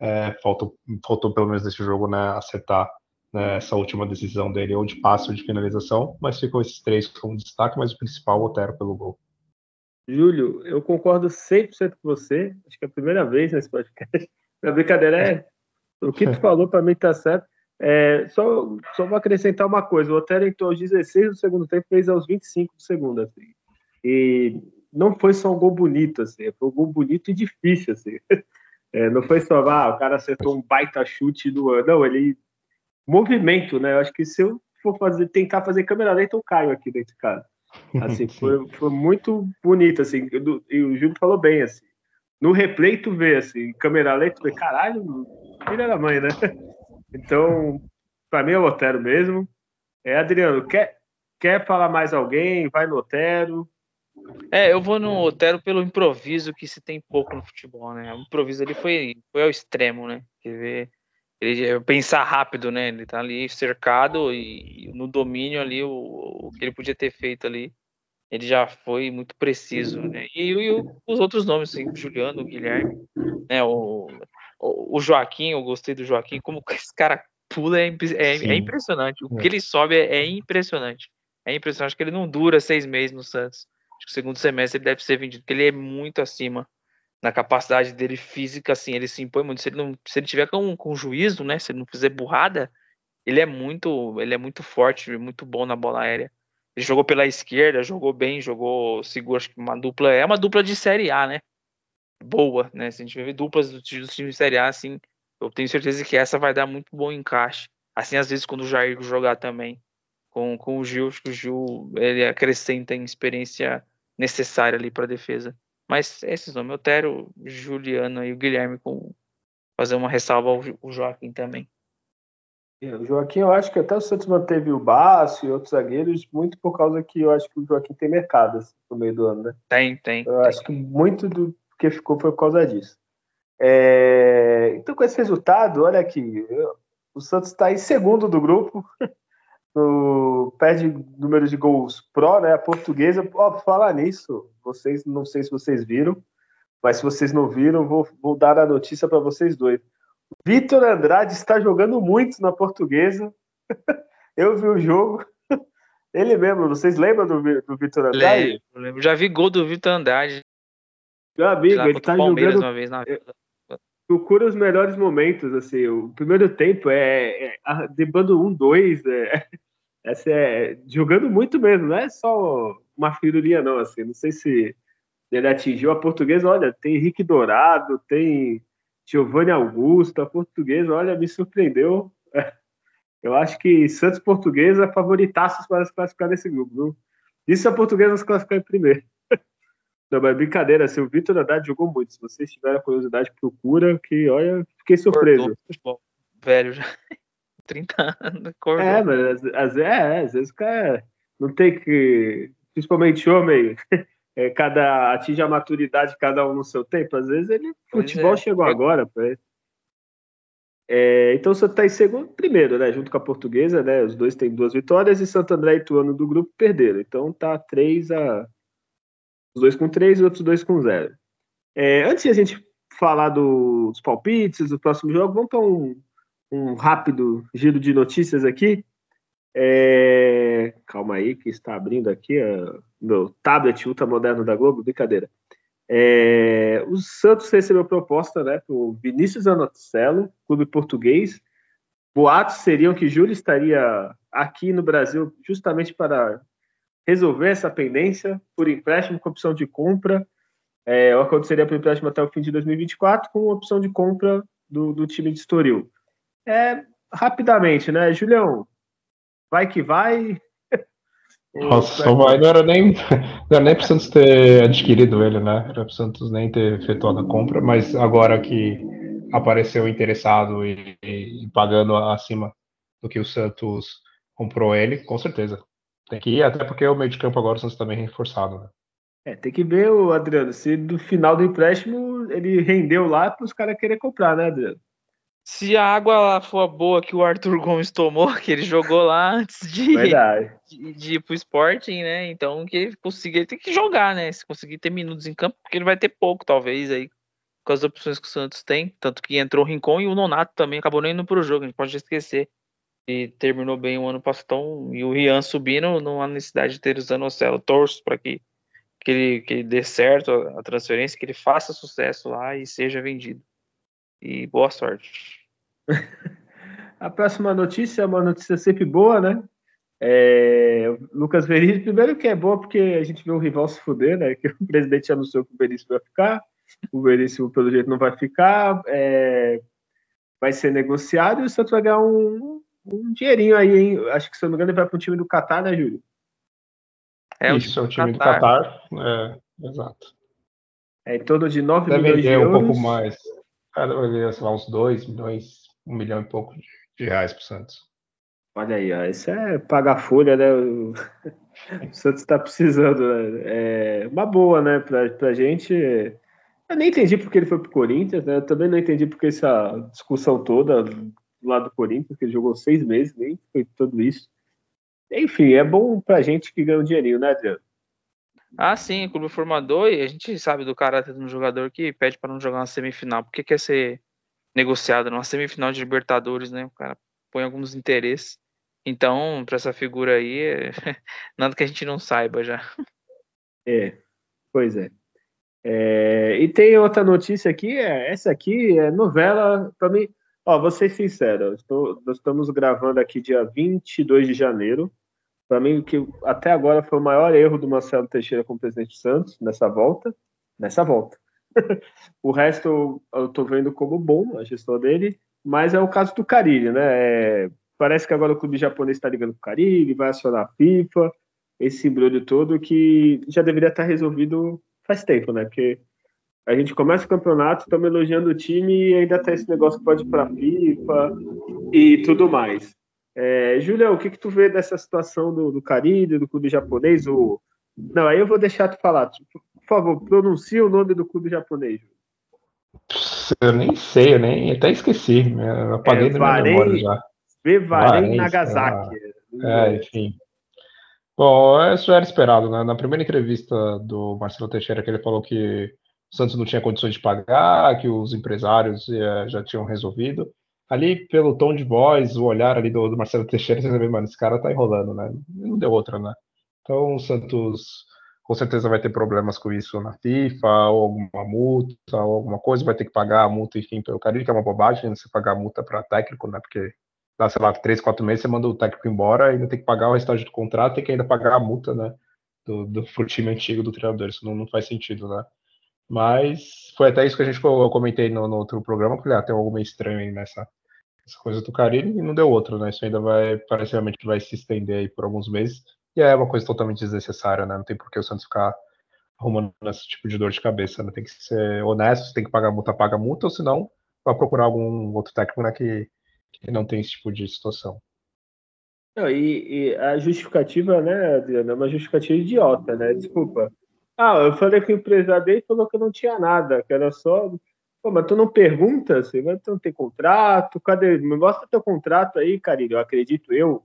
B: é, faltou, faltou pelo menos nesse jogo né, acertar né, essa última decisão dele, ou de passe ou de finalização, mas ficou esses três como destaque, mas o principal, o Otero pelo gol.
A: Júlio, eu concordo 100% com você. Acho que é a primeira vez nesse podcast A brincadeira é. O que tu falou para mim tá certo. É, só, só vou acrescentar uma coisa: o Otero entrou aos 16 do segundo tempo, fez aos 25 do segundo. Assim. E não foi só um gol bonito, assim, foi um gol bonito e difícil. Assim. É, não foi só, ah, o cara acertou um baita chute no. Não, ele. Movimento, né? Eu acho que se eu for fazer, tentar fazer câmera lenta, eu caio aqui dentro de casa. Assim, foi, foi muito bonito, assim. E o Júlio falou bem, assim. No replay, tu vê, assim, câmera lenta, tu vê, caralho, filha da mãe, né? Então, para mim é o Otero mesmo. É, Adriano, quer, quer falar mais alguém? Vai no Otero.
C: É, eu vou no Otero pelo improviso que se tem pouco no futebol, né? O improviso ali foi, foi ao extremo, né? Quer ver? Ele pensar rápido, né? Ele tá ali cercado e no domínio ali o, o que ele podia ter feito ali, ele já foi muito preciso, né? E, e os outros nomes, assim, o Juliano, o Guilherme, né? O, o, Joaquim, eu gostei do Joaquim, como esse cara pula é, é, é impressionante. O é. que ele sobe é, é, impressionante. É impressionante que ele não dura seis meses no Santos. Acho que o segundo semestre ele deve ser vendido, porque ele é muito acima na capacidade dele física, assim, ele se impõe muito. Se ele, não, se ele tiver com, com juízo, né? Se ele não fizer burrada, ele é muito, ele é muito forte, muito bom na bola aérea. Ele jogou pela esquerda, jogou bem, jogou seguro, acho que uma dupla, é uma dupla de série A, né? Boa, né? Se a gente ver duplas dos times de série A, assim, eu tenho certeza que essa vai dar muito bom encaixe. Assim, às vezes, quando o Jair jogar também com, com o Gil, acho que o Gil ele acrescenta em experiência necessária ali para defesa. Mas esses nomes, Otero, Juliano e o Guilherme, com fazer uma ressalva ao Joaquim também.
A: É, o Joaquim, eu acho que até o Santos manteve o Baço e outros zagueiros, muito por causa que eu acho que o Joaquim tem mercado assim, no meio do ano, né?
C: Tem, tem.
A: Eu
C: tem.
A: acho que muito do que ficou foi por causa disso. É... Então, com esse resultado, olha aqui, o Santos está em segundo do grupo, no... perde número de gols pró, né? A portuguesa, ó, falar nisso, vocês, não sei se vocês viram, mas se vocês não viram, vou, vou dar a notícia para vocês dois. Vitor Andrade está jogando muito na portuguesa. Eu vi o jogo. Ele mesmo, vocês lembram do, do Vitor Andrade?
C: Lembro, lembro. Já vi gol do Vitor Andrade.
A: Meu amigo, ele está jogando. Uma vez na... Procura os melhores momentos, assim. O primeiro tempo é, é debando um, dois. É, essa é jogando muito mesmo, não é só uma firulinha, não. Assim, não sei se ele atingiu a portuguesa. Olha, tem Henrique Dourado, tem Giovanni Augusto, a portuguesa, olha, me surpreendeu. Eu acho que Santos Portuguesa é favoritaços para se classificar nesse grupo, viu? Isso a portuguesa se classificar em primeiro. Não, mas brincadeira, assim, o Vitor Haddad jogou muito. Se vocês tiverem curiosidade, procura, que olha, fiquei surpreso.
C: Velho já. 30 anos,
A: acordou. É, mas às, é, às vezes o cara não tem que. Principalmente homem, é, cada atinge a maturidade cada um no seu tempo. Às vezes ele futebol é. chegou agora É, então você está em segundo, primeiro, né? Junto com a portuguesa, né? Os dois têm duas vitórias e Santo André e Ituano do grupo perderam. Então tá três a. Os dois com três e outros dois com zero. É, antes de a gente falar do, dos palpites, do próximo jogo, vamos para um, um rápido giro de notícias aqui. É... Calma aí, que está abrindo aqui o meu tablet ultra moderno da Globo, brincadeira. É... O Santos recebeu proposta né, o Vinícius Anocelo, clube português. Boatos seriam que Júlio estaria aqui no Brasil justamente para resolver essa pendência por empréstimo com opção de compra. É, aconteceria por empréstimo até o fim de 2024 com opção de compra do, do time de Estoril. É, rapidamente, né, Julião? Vai que vai.
B: Nossa, só vai não era nem não era nem para Santos ter adquirido ele, né? Era para Santos nem ter efetuado a compra, mas agora que apareceu interessado e, e, pagando acima do que o Santos comprou ele, com certeza. Tem que ir, até porque o meio de campo agora o Santos também tá reforçado, né?
A: É, tem que ver, o Adriano, se do final do empréstimo ele rendeu lá para os caras querer comprar, né, Adriano?
C: Se a água lá for boa que o Arthur Gomes tomou, que ele jogou lá antes de, de, de, ir pro Sporting, né? Então que ele consiga, ele tem que jogar, né? Se conseguir ter minutos em campo, porque ele vai ter pouco, talvez, aí, com as opções que o Santos tem. Tanto que entrou o Rincon e o Nonato também acabou nem indo pro jogo, a gente pode esquecer. E terminou bem o ano passado. E o Rian subindo, não há necessidade de ter o Zanocelo. Torço para que, que, ele, que ele dê certo a transferência, que ele faça sucesso lá e seja vendido. E boa sorte.
A: A próxima notícia é uma notícia sempre boa, né? É, Lucas Veríssimo, primeiro que é boa porque a gente vê o rival se fuder, né? Que o presidente anunciou que o Veríssimo vai ficar, o Veríssimo pelo jeito não vai ficar, é, vai ser negociado e o Santos vai ganhar um, um dinheirinho aí, hein? Acho que se eu não me engano ele vai para o time do Catar, né, Júlio?
B: É, Isso, é o time do Catar, é, exato.
A: É em torno de 9 Deve milhões de
B: euros. um pouco mais, cada vez uns 2 milhões, 1 um milhão e pouco de, reais para o Santos.
A: Olha aí, ó, isso é pagar folha, né? O, Santos está precisando, né? É uma boa, né? Pra, pra gente. Eu nem entendi porque ele foi pro Corinthians, né? Eu também não entendi porque essa discussão toda lado do Corinthians, que ele jogou seis meses, nem foi tudo isso. Enfim, é bom pra gente que ganha um dinheirinho, né, Adriano?
C: Ah, sim, clube formador, e a gente sabe do caráter de um jogador que pede para não jogar uma semifinal. Por que quer ser negociado numa semifinal de Libertadores, né? O cara põe alguns interesses. Então, para essa figura aí, é... nada que a gente não saiba já.
A: É, pois é. é. E tem outra notícia aqui, é, essa aqui é novela, para mim, ó, vou ser sincero, estou, nós estamos gravando aqui dia 22 de janeiro, para mim, que até agora foi o maior erro do Marcelo Teixeira como presidente Santos nessa volta, nessa volta. o resto eu estou vendo como bom a gestão dele, mas é o caso do Carilli, né? É, Parece que agora o clube japonês está ligando com o Caribe, vai acionar a FIFA, esse embrulho todo que já deveria estar resolvido faz tempo, né? Porque a gente começa o campeonato, estamos elogiando o time e ainda tem esse negócio que pode ir para a FIFA e tudo mais. É, Julião, o que, que tu vê dessa situação do, do Caribe, do clube japonês? O... Não, aí eu vou deixar tu falar. Por favor, pronuncie o nome do clube japonês.
B: Eu nem sei, eu nem até esqueci. Eu apaguei é, da minha memória já.
A: Nagasaki.
B: É, enfim. Bom, isso era esperado, né? Na primeira entrevista do Marcelo Teixeira, que ele falou que o Santos não tinha condições de pagar, que os empresários eh, já tinham resolvido. Ali, pelo tom de voz, o olhar ali do, do Marcelo Teixeira, você vê, mano, esse cara tá enrolando, né? Não deu outra, né? Então o Santos com certeza vai ter problemas com isso na FIFA, ou alguma multa, ou alguma coisa, vai ter que pagar a multa, enfim, pelo carinho, que é uma bobagem né? você pagar a multa para técnico, né? Porque dá, sei lá, três, quatro meses, você manda o técnico embora, ainda tem que pagar o restante do contrato, tem que ainda pagar a multa, né? Do, do, time antigo do treinador. Isso não, não faz sentido, né? Mas foi até isso que a gente eu comentei no, no outro programa, que ah, tem algo meio estranho aí nessa, nessa coisa do Carilli e não deu outro, né? Isso ainda vai, parece realmente que vai se estender aí por alguns meses. E é uma coisa totalmente desnecessária, né? Não tem por que o Santos ficar arrumando esse tipo de dor de cabeça, né? Tem que ser honesto, tem que pagar multa, paga multa, ou senão vai procurar algum outro técnico né, que que não tem esse tipo de situação.
A: Não, e, e, a justificativa, né, Adriana, é uma justificativa idiota, né? Desculpa. Ah, eu falei que o empresário falou que não tinha nada, que era só. Pô, mas tu não pergunta? Você não tem contrato? Cadê? Me mostra teu contrato aí, Carinho. Eu acredito eu,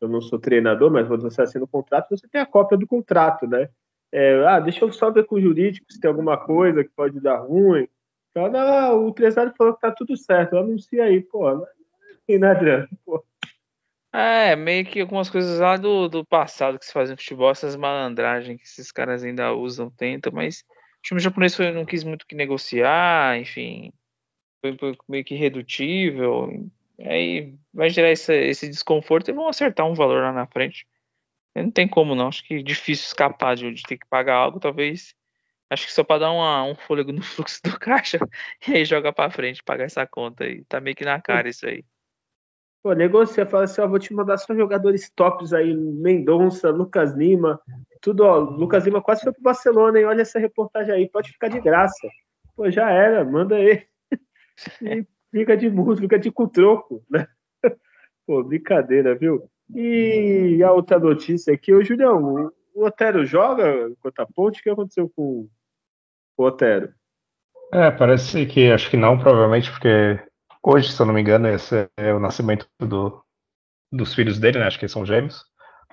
A: eu não sou treinador, mas quando você assina o contrato, você tem a cópia do contrato, né? É, ah, deixa eu só ver com o jurídico se tem alguma coisa que pode dar ruim. Então, não, o empresário falou que tá tudo certo, anuncia aí, pô né, Adriano? Pô.
C: É, meio que algumas coisas lá do, do passado que se fazem no futebol, essas malandragens que esses caras ainda usam, tentam, mas o time japonês foi, não quis muito que negociar, enfim, foi meio que irredutível, aí vai gerar esse, esse desconforto e vão acertar um valor lá na frente. Não tem como não, acho que é difícil escapar de, de ter que pagar algo, talvez, acho que só para dar uma, um fôlego no fluxo do caixa e aí joga para frente, pagar essa conta aí, tá meio que na cara isso aí.
A: Pô, negocia, fala assim, ó, vou te mandar só jogadores tops aí, Mendonça, Lucas Lima, tudo, ó, Lucas Lima quase foi pro Barcelona, hein, olha essa reportagem aí, pode ficar de graça. Pô, já era, manda aí. E fica de música, fica de cutroco, né? Pô, brincadeira, viu? E a outra notícia aqui, o Julião, o Otero joga contra a Ponte, o que aconteceu com o Otero?
B: É, parece que, acho que não, provavelmente, porque Hoje, se eu não me engano, esse é o nascimento do, dos filhos dele, né? Acho que são gêmeos.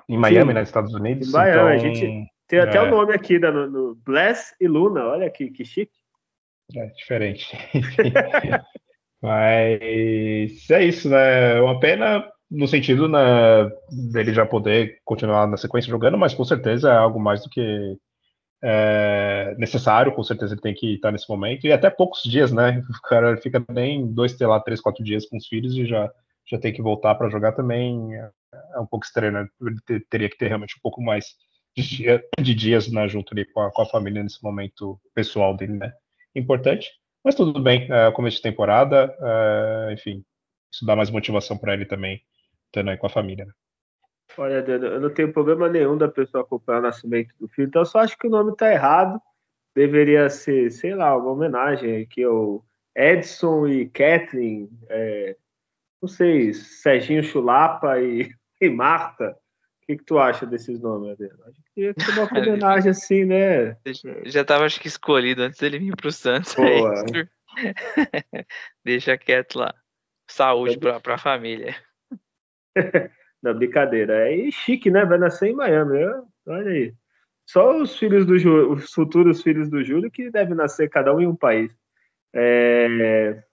B: Em Miami, Sim. nos Estados Unidos. Em
A: Miami, então, a gente tem até é... o nome aqui da, no, no Bless e Luna, olha que, que chique.
B: É diferente. Mas é isso, né? É uma pena no sentido né, dele já poder continuar na sequência jogando, mas com certeza é algo mais do que é, necessário, com certeza ele tem que estar nesse momento, e até poucos dias, né? O cara fica nem dois, sei lá, três, quatro dias com os filhos e já, já tem que voltar para jogar também. É, é um pouco estranho, né? Ele teria que ter realmente um pouco mais de, dia, de dias né, junto ali com a, com a, família nesse momento pessoal dele, né? Importante, mas tudo bem, é, começo de temporada, é, enfim, isso dá mais motivação para ele também, estando aí com a família, né?
A: Olha, Dano, eu não tenho problema nenhum da pessoa acompanhar o nascimento do filho, então eu só acho que o nome tá errado. Deveria ser, sei lá, uma homenagem aqui ao Edson e Kathleen, é, não sei, Serginho Chulapa e, e Marta. O que, que tu acha desses nomes, Adriano? Acho que que ser uma homenagem assim, né?
C: Já tava, acho que, escolhido antes dele vir pro Santos. Deixa quieto lá. Saúde pra, pra família.
A: Não, brincadeira. É chique, né? Vai nascer em Miami. Olha aí. Só os filhos do Júlio, os futuros filhos do Júlio que devem nascer cada um em um país. É...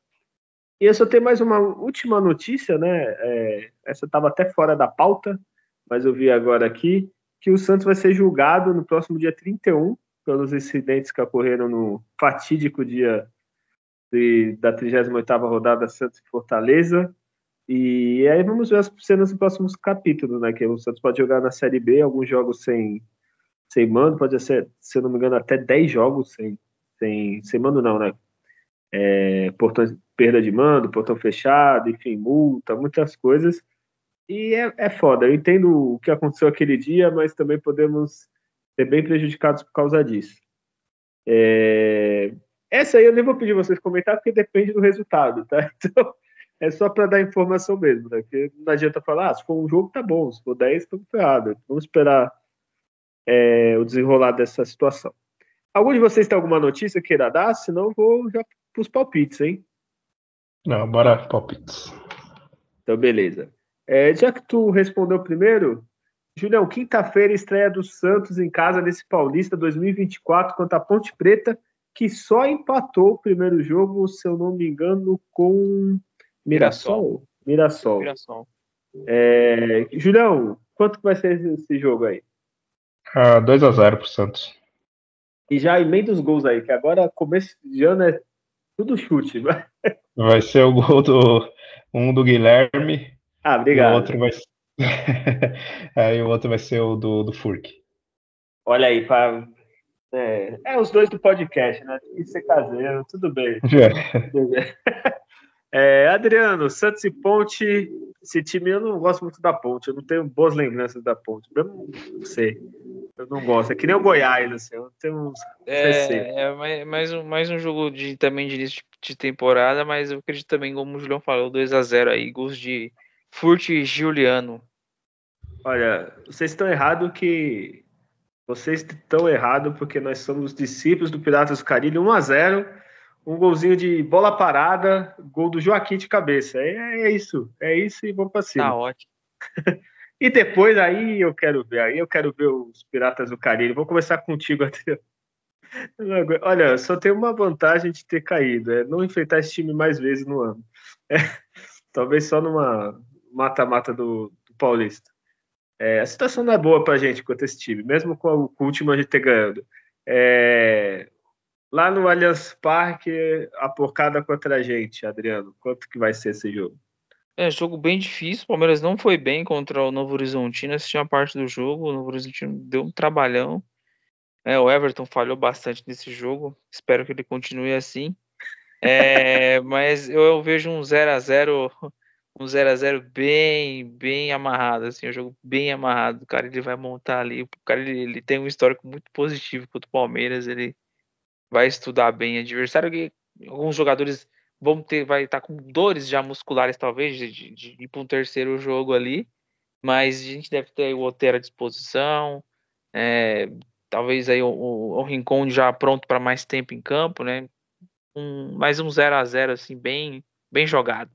A: E eu só tenho mais uma última notícia, né? É... Essa estava até fora da pauta, mas eu vi agora aqui que o Santos vai ser julgado no próximo dia 31 pelos incidentes que ocorreram no fatídico dia de, da 38ª rodada Santos e Fortaleza. E aí vamos ver as cenas dos próximos capítulos, né? Que o Santos pode jogar na Série B, alguns jogos sem, sem mando, pode ser, se eu não me engano, até 10 jogos sem, sem, sem mando não, né? É, portão, perda de mando, portão fechado, enfim, multa, muitas coisas. E é, é foda, eu entendo o que aconteceu aquele dia, mas também podemos ser bem prejudicados por causa disso. É, essa aí eu nem vou pedir vocês comentar, porque depende do resultado, tá? Então, é só para dar informação mesmo, né? Porque não adianta falar, ah, se for um jogo tá bom, se for 10, estamos ferrados. Vamos esperar é, o desenrolar dessa situação. Algum de vocês tem alguma notícia queira dar? Senão vou já para os palpites, hein?
B: Não, bora palpites.
A: Então, beleza. É, já que tu respondeu primeiro, Julião, quinta-feira estreia do Santos em casa nesse Paulista 2024 contra a Ponte Preta, que só empatou o primeiro jogo, se eu não me engano, com Mirassol? Mirassol. Mirassol. É, Julião, quanto vai ser esse jogo aí?
B: Ah, 2x0 pro Santos.
A: E já emenda os gols aí, que agora começo de ano é tudo chute. Vai,
B: vai ser o gol do um do Guilherme.
A: Ah, obrigado.
B: O outro vai aí o outro vai ser o do, do Furk.
A: Olha aí, pra... é, é, os dois do podcast, né? Tem que ser caseiro, tudo bem. É. Tudo bem. É, Adriano, Santos e Ponte, esse time eu não gosto muito da Ponte, eu não tenho boas lembranças da Ponte, eu não sei, eu não gosto, é que nem o Goiás, assim, eu tenho uns...
C: É, é mais, um, mais um jogo de, também de início de temporada, mas eu acredito também, como o Julião falou, 2 a 0 aí, gols de Furt e Juliano.
A: Olha, vocês estão errados que... Vocês estão errados porque nós somos discípulos do Piratas do Caribe, 1 a 0 um golzinho de bola parada, gol do Joaquim de cabeça. É, é isso, é isso e vamos para cima.
C: Tá ótimo.
A: e depois aí eu quero ver, aí eu quero ver os Piratas do Caribe. Vou começar contigo, Adriano. Olha, só tem uma vantagem de ter caído, é não enfrentar esse time mais vezes no ano. É, talvez só numa mata-mata do, do, Paulista. É, a situação não é boa pra gente quanto esse time, mesmo com o, com o último a gente ter ganhado. É, Lá no Allianz Parque, a porcada contra a gente, Adriano. Quanto que vai ser esse jogo?
C: É, jogo bem difícil. O Palmeiras não foi bem contra o Novo Horizontino. Assisti uma parte do jogo. O Novo Horizontino deu um trabalhão. É, o Everton falhou bastante nesse jogo. Espero que ele continue assim. É, mas eu, eu, vejo um 0 a 0 um 0 a 0 bem, bem amarrado, assim, um jogo bem amarrado. O cara ele vai montar ali. O cara ele, ele tem um histórico muito positivo contra o Palmeiras. Ele vai estudar bem adversário, alguns jogadores vão ter, vai estar tá com dores já musculares, talvez, de, de, de ir para um terceiro jogo ali, mas a gente deve ter o Otero à disposição, é, talvez aí o, o, o Rincon já pronto para mais tempo em campo, né? Um, mais um 0 a 0 assim, bem, bem jogado.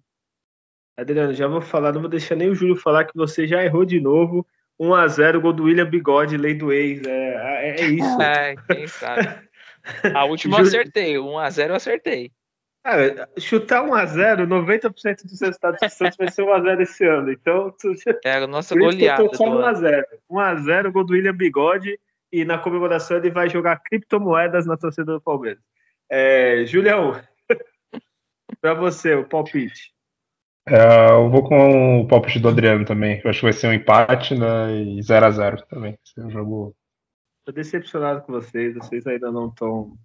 A: Adriano, já vou falar, não vou deixar nem o Júlio falar que você já errou de novo. 1 a 0 gol do William Bigode, lei do ex. É, é, é isso.
C: É, quem sabe. A última eu acertei, 1x0 eu acertei.
A: Chutar 1x0, 90% dos resultados do Santos vai ser 1x0 esse ano. Então, tu...
C: é a nossa goleada.
A: Eu só 1x0. 1x0, gol do William Bigode. e na comemoração ele vai jogar criptomoedas na torcida do Palmeiras. É, Julião, para você, o palpite.
B: É, eu vou com o palpite do Adriano também. Eu acho que vai ser um empate né, e 0x0 também. Ser um jogo.
A: Tô decepcionado com vocês, vocês ainda não estão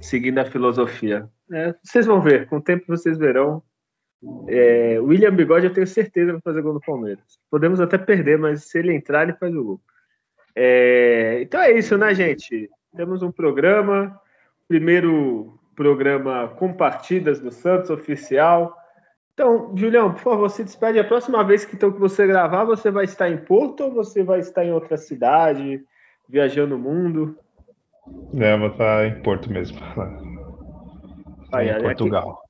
A: seguindo a filosofia. É, vocês vão ver, com o tempo vocês verão. É, William Bigode, eu tenho certeza vai fazer gol no Palmeiras. Podemos até perder, mas se ele entrar, ele faz o gol. É, então é isso, né, gente? Temos um programa, primeiro programa com partidas do Santos oficial. Então, Julião, por favor, se despede. A próxima vez que, então, que você gravar, você vai estar em Porto ou você vai estar em outra cidade, viajando o mundo?
B: É, vou estar em Porto mesmo. Aí, em Portugal.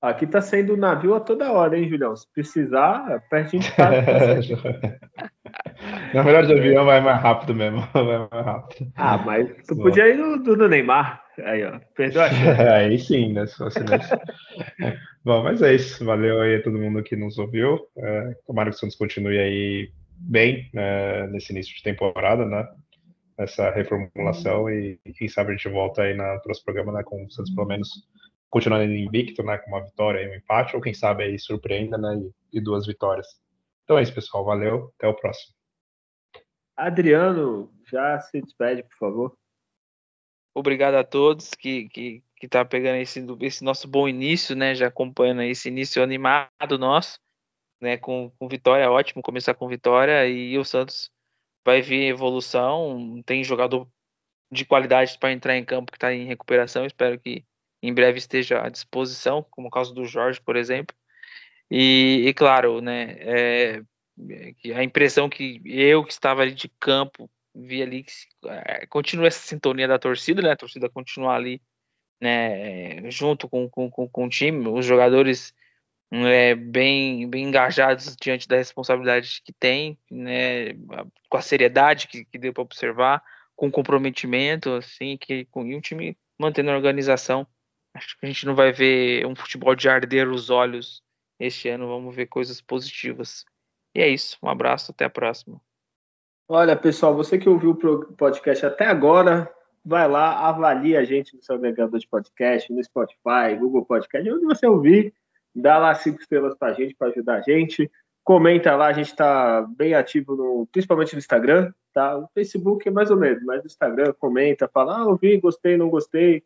A: Aqui, aqui tá sendo navio a toda hora, hein, Julião? Se precisar, pertinho de casa.
B: Na verdade, o avião vai mais rápido mesmo. Vai
A: mais rápido. Ah, mas tu podia ir no, do Neymar. Aí, ó. Perdoa
B: Aí sim, né? Se fosse nesse. Bom, mas é isso. Valeu aí a todo mundo que nos ouviu. É, tomara que o Santos continue aí bem é, nesse início de temporada, né? Essa reformulação e, e quem sabe a gente volta aí no próximo programa, né? Com o Santos pelo menos continuando invicto, né? Com uma vitória e um empate, ou quem sabe aí surpreenda, né? E, e duas vitórias. Então é isso, pessoal. Valeu. Até o próximo.
A: Adriano, já se despede, por favor.
C: Obrigado a todos que, que, que tá pegando esse, esse nosso bom início, né? Já acompanhando esse início animado nosso, né? Com, com vitória, ótimo começar com vitória e o Santos vai vir evolução. Tem jogador de qualidade para entrar em campo que está em recuperação. Espero que em breve esteja à disposição, como o caso do Jorge, por exemplo. E, e claro, né? É, que a impressão que eu que estava ali de campo vi ali que é, continua essa sintonia da torcida, né? A torcida continua ali, né? Junto com, com, com, com o time, os jogadores é, bem, bem engajados diante da responsabilidade que tem, né? Com a seriedade que, que deu para observar, com comprometimento, assim, que com e um time mantendo a organização. Acho que a gente não vai ver um futebol de arder os olhos este ano. Vamos ver coisas positivas. E é isso. Um abraço, até a próxima.
A: Olha, pessoal, você que ouviu o podcast até agora, vai lá, avalie a gente no seu agregador de podcast, no Spotify, Google Podcast, onde você ouvir, dá lá cinco estrelas para a gente, para ajudar a gente. Comenta lá, a gente está bem ativo, no, principalmente no Instagram, tá? O Facebook é mais ou menos, mas no Instagram comenta, fala, ah, ouvi, gostei, não gostei.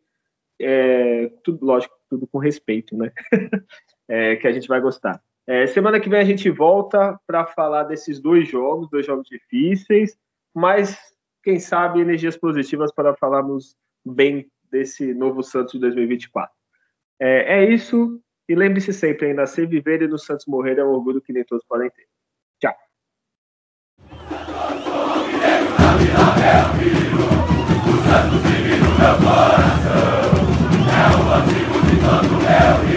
A: É, tudo, lógico, tudo com respeito, né? é, que a gente vai gostar. É, semana que vem a gente volta para falar desses dois jogos, dois jogos difíceis, mas quem sabe energias positivas para falarmos bem desse novo Santos de 2024. É, é isso, e lembre-se sempre, ainda ser viver e no Santos morrer é um orgulho que nem todos podem ter. Tchau. É antigo de tanto